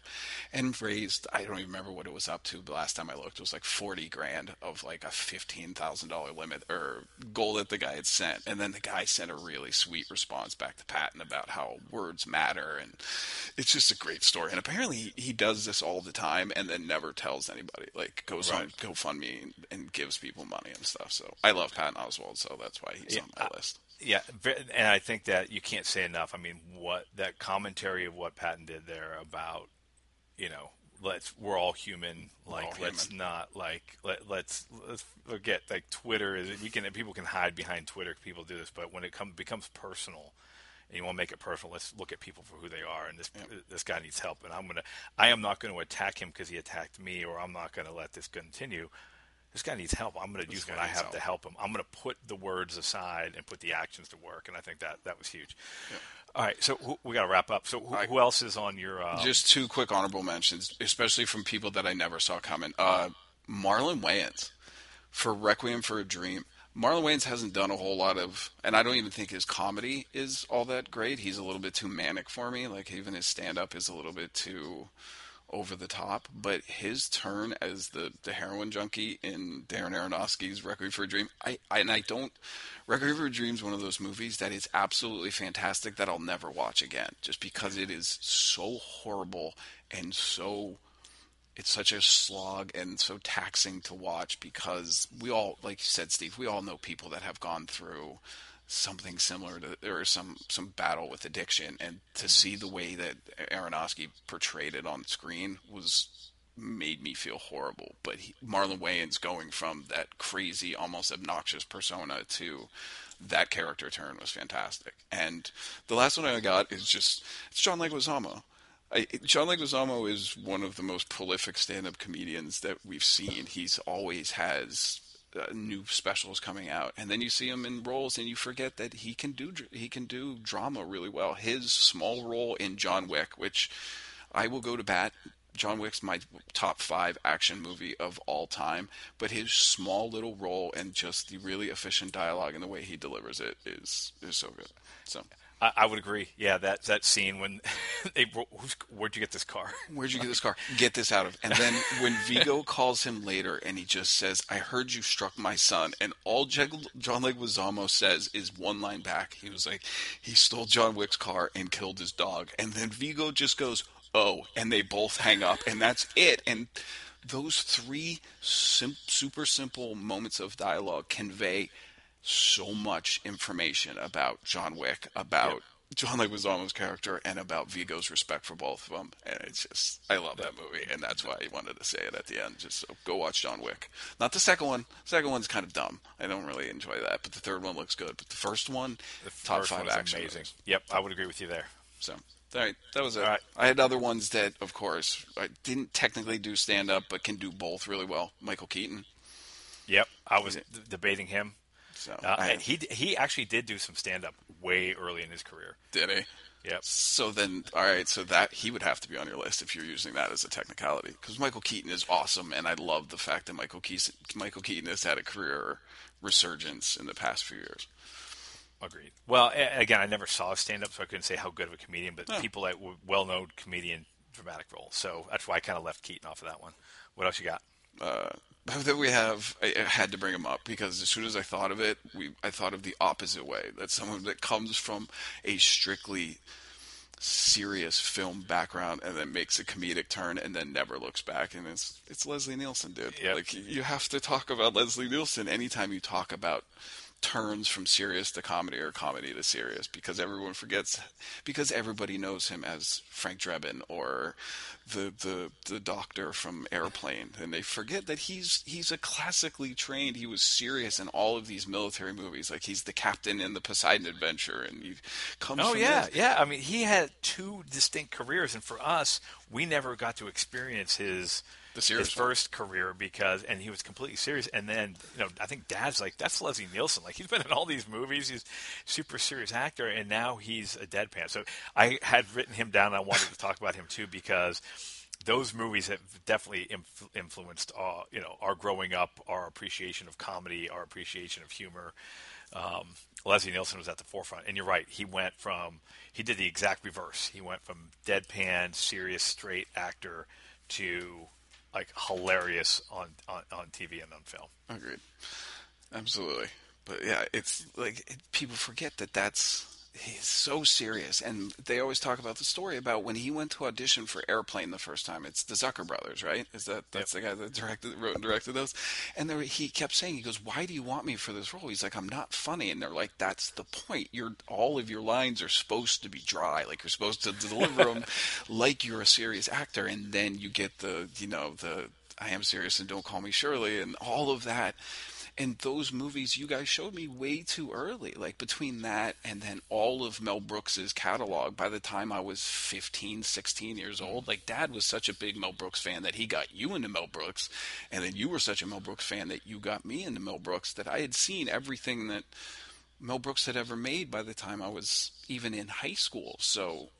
and raised I don't even remember what it was up to. The last time I looked, it was like forty grand of like a fifteen thousand dollar limit or goal that the guy had sent, and then the guy sent a really sweet response back to Patton about how words matter, and it's just a great story. And apparently he does this all the time, and then never tells anybody. Like goes right. on GoFundMe and, and gives people money and stuff. So I love Patton Oswalt, so that's why he's yeah, on my I, list. Yeah, and I think that you can't say enough. I mean, what that commentary of what Patton did there about, you know, let's we're all human. Like all let's human. not like let let's let's forget like Twitter is we can people can hide behind Twitter. People do this, but when it comes becomes personal, and you want to make it personal, let's look at people for who they are. And this yeah. this guy needs help, and I'm gonna I am not going to attack him because he attacked me, or I'm not going to let this continue this guy needs help. I'm going to use what I have help. to help him. I'm going to put the words aside and put the actions to work. And I think that that was huge. Yeah. All right, so who, we got to wrap up. So who, who, else is on your? Uh... Just two quick honorable mentions, especially from people that I never saw coming. Uh, Marlon Wayans for Requiem for a Dream. Marlon Wayans hasn't done a whole lot of, and I don't even think his comedy is all that great. He's a little bit too manic for me. Like even his stand up is a little bit too over the top, but his turn as the, the heroin junkie in Darren Aronofsky's Requiem for a Dream, I, I and I don't Requiem for a Dream is one of those movies that is absolutely fantastic that I'll never watch again, just because it is so horrible and so it's such a slog and so taxing to watch because we all like you said Steve, we all know people that have gone through something similar to or some some battle with addiction and to see the way that Aronofsky portrayed it on screen was made me feel horrible. But he, Marlon Wayans going from that crazy almost obnoxious persona to that character turn was fantastic. And the last one I got is just it's John Leguizamo. I, John Leguizamo is one of the most prolific stand-up comedians that we've seen. He's always has uh, new specials coming out, and then you see him in roles, and you forget that he can do he can do drama really well. His small role in John Wick, which I will go to bat. John Wick's my top five action movie of all time, but his small little role and just the really efficient dialogue and the way he delivers it is is so good. So I, I would agree. Yeah, that that scene when they where'd you get this car? Where'd you get this car? Get this out of. And then when Viggo calls him later and he just says, "I heard you struck my son," and all John Leguizamo says is one line back. He was like, "He stole John Wick's car and killed his dog," and then Viggo just goes, "Oh," and they both hang up, and that's it. And those three sim- super simple moments of dialogue convey so much information about John Wick, about yep. John Leguizamo's character, and about Viggo's respect for both of them. And it's just, I love that movie, and that's why I wanted to say it at the end. Just so go watch John Wick. Not the second one. The second one's kind of dumb. I don't really enjoy that, but the third one looks good. But the first one, the top first five action. Amazing. Movies. Yep, I would agree with you there. So. All right, that was it. Right. I had other ones that, of course, I didn't technically do stand up, but can do both really well. Michael Keaton. Yep, I was debating him so uh, and he he actually did do some stand up way early in his career. Did he? Yep. So then, all right. So that he would have to be on your list if you're using that as a technicality, because Michael Keaton is awesome, and I love the fact that Michael Keaton Michael Keaton has had a career resurgence in the past few years. Agreed. Well, again, I never saw stand up, so I couldn't say how good of a comedian, but people that were well known comedian dramatic role. So that's why I kind of left Keaton off of that one. What else you got? Uh, that we have I had to bring him up because as soon as I thought of it, we I thought of the opposite way. That someone that comes from a strictly serious film background and then makes a comedic turn and then never looks back and it's it's Leslie Nielsen, dude. Yep. Like you have to talk about Leslie Nielsen anytime you talk about turns from serious to comedy or comedy to serious because everyone forgets because everybody knows him as Frank Drebin or the the the doctor from Airplane. And they forget that he's he's a classically trained he was serious in all of these military movies. Like he's the captain in the Poseidon Adventure and he comes Oh yeah yeah. I mean he had two distinct careers and for us we never got to experience his his first career because and he was completely serious and then you know I think Dad's like that's Leslie Nielsen. Like he's been in all these movies. He's super serious actor and now he's a deadpan. So I had written him down. I wanted to talk about him too because those movies have definitely influenced uh, you know our growing up our appreciation of comedy our appreciation of humor. Um, Leslie Nielsen was at the forefront. And you're right, he went from he did the exact reverse. He went from deadpan, serious, straight actor to like hilarious on, on, on TV and on film. Agreed. Absolutely. But yeah, it's like it, people forget that that's he's so serious. And they always talk about the story about when he went to audition for airplane the first time. It's the zucker brothers right? Is that that's yep. the guy that directed wrote and directed those? And there, he kept saying he goes why do you want me for this role? He's like i'm not funny. And they're like that's the point. You're all of your lines are supposed to be dry. Like you're supposed to deliver them like you're a serious actor. And then you get the you know the I am serious and don't call me Shirley and all of that and those movies you guys showed me way too early. Like between that and then all of Mel Brooks's catalog by the time I was 15, 16 years mm-hmm. old, like dad was such a big Mel Brooks fan that he got you into Mel Brooks and then you were such a Mel Brooks fan that you got me into Mel Brooks that I had seen everything that Mel Brooks had ever made by the time I was even in high school. So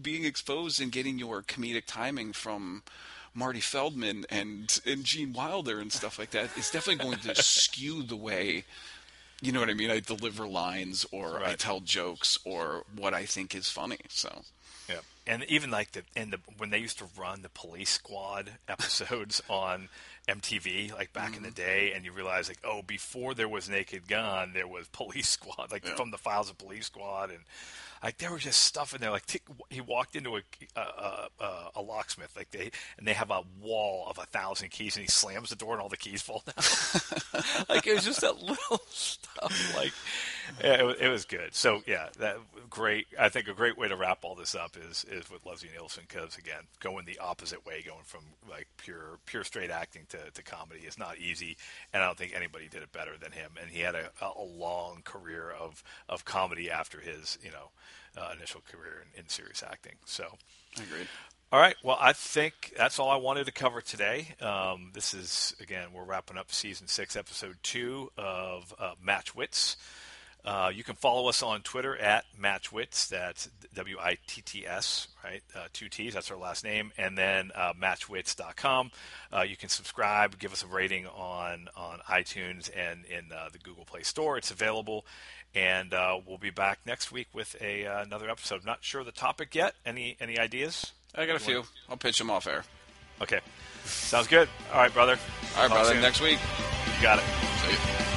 being exposed and getting your comedic timing from Marty Feldman and and Gene Wilder and stuff like that is definitely going to skew the way you know what I mean I deliver lines or right. I tell jokes or what I think is funny. So yeah, and even like the and the when they used to run the Police Squad episodes on MTV like back mm-hmm. in the mm-hmm. day, and you realize like oh before there was Naked Gun there was Police Squad like yeah. from the files of Police Squad and like there was just stuff in there. Like t- he walked into a, a, a, a locksmith, like they and they have a wall of a thousand keys, and he slams the door, and all the keys fall down. like it was just that little stuff. Like yeah, it, it was good. So yeah, that great. I think a great way to wrap all this up is is with Leslie Nielsen because again, going the opposite way, going from like pure pure straight acting to, to comedy is not easy, and I don't think anybody did it better than him. And he had a, a long career of of comedy after his you know uh, initial career in, in serious acting. So, agreed. All right. Well, I think that's all I wanted to cover today. Um, this is again, we're wrapping up season six, episode two of uh, Match Wits. Uh, you can follow us on Twitter at MatchWits. That's W I T T S, right? Uh, two T's. That's our last name. And then uh, MatchWits.com. Uh, you can subscribe, give us a rating on on iTunes and in uh, the Google Play Store. It's available. And uh, we'll be back next week with a another episode. Not sure the topic yet. Any any ideas? I got a few. I'll pitch them off air. Okay. Sounds good. All right, brother. All right, Talk brother. Soon. Next week. You got it. See you.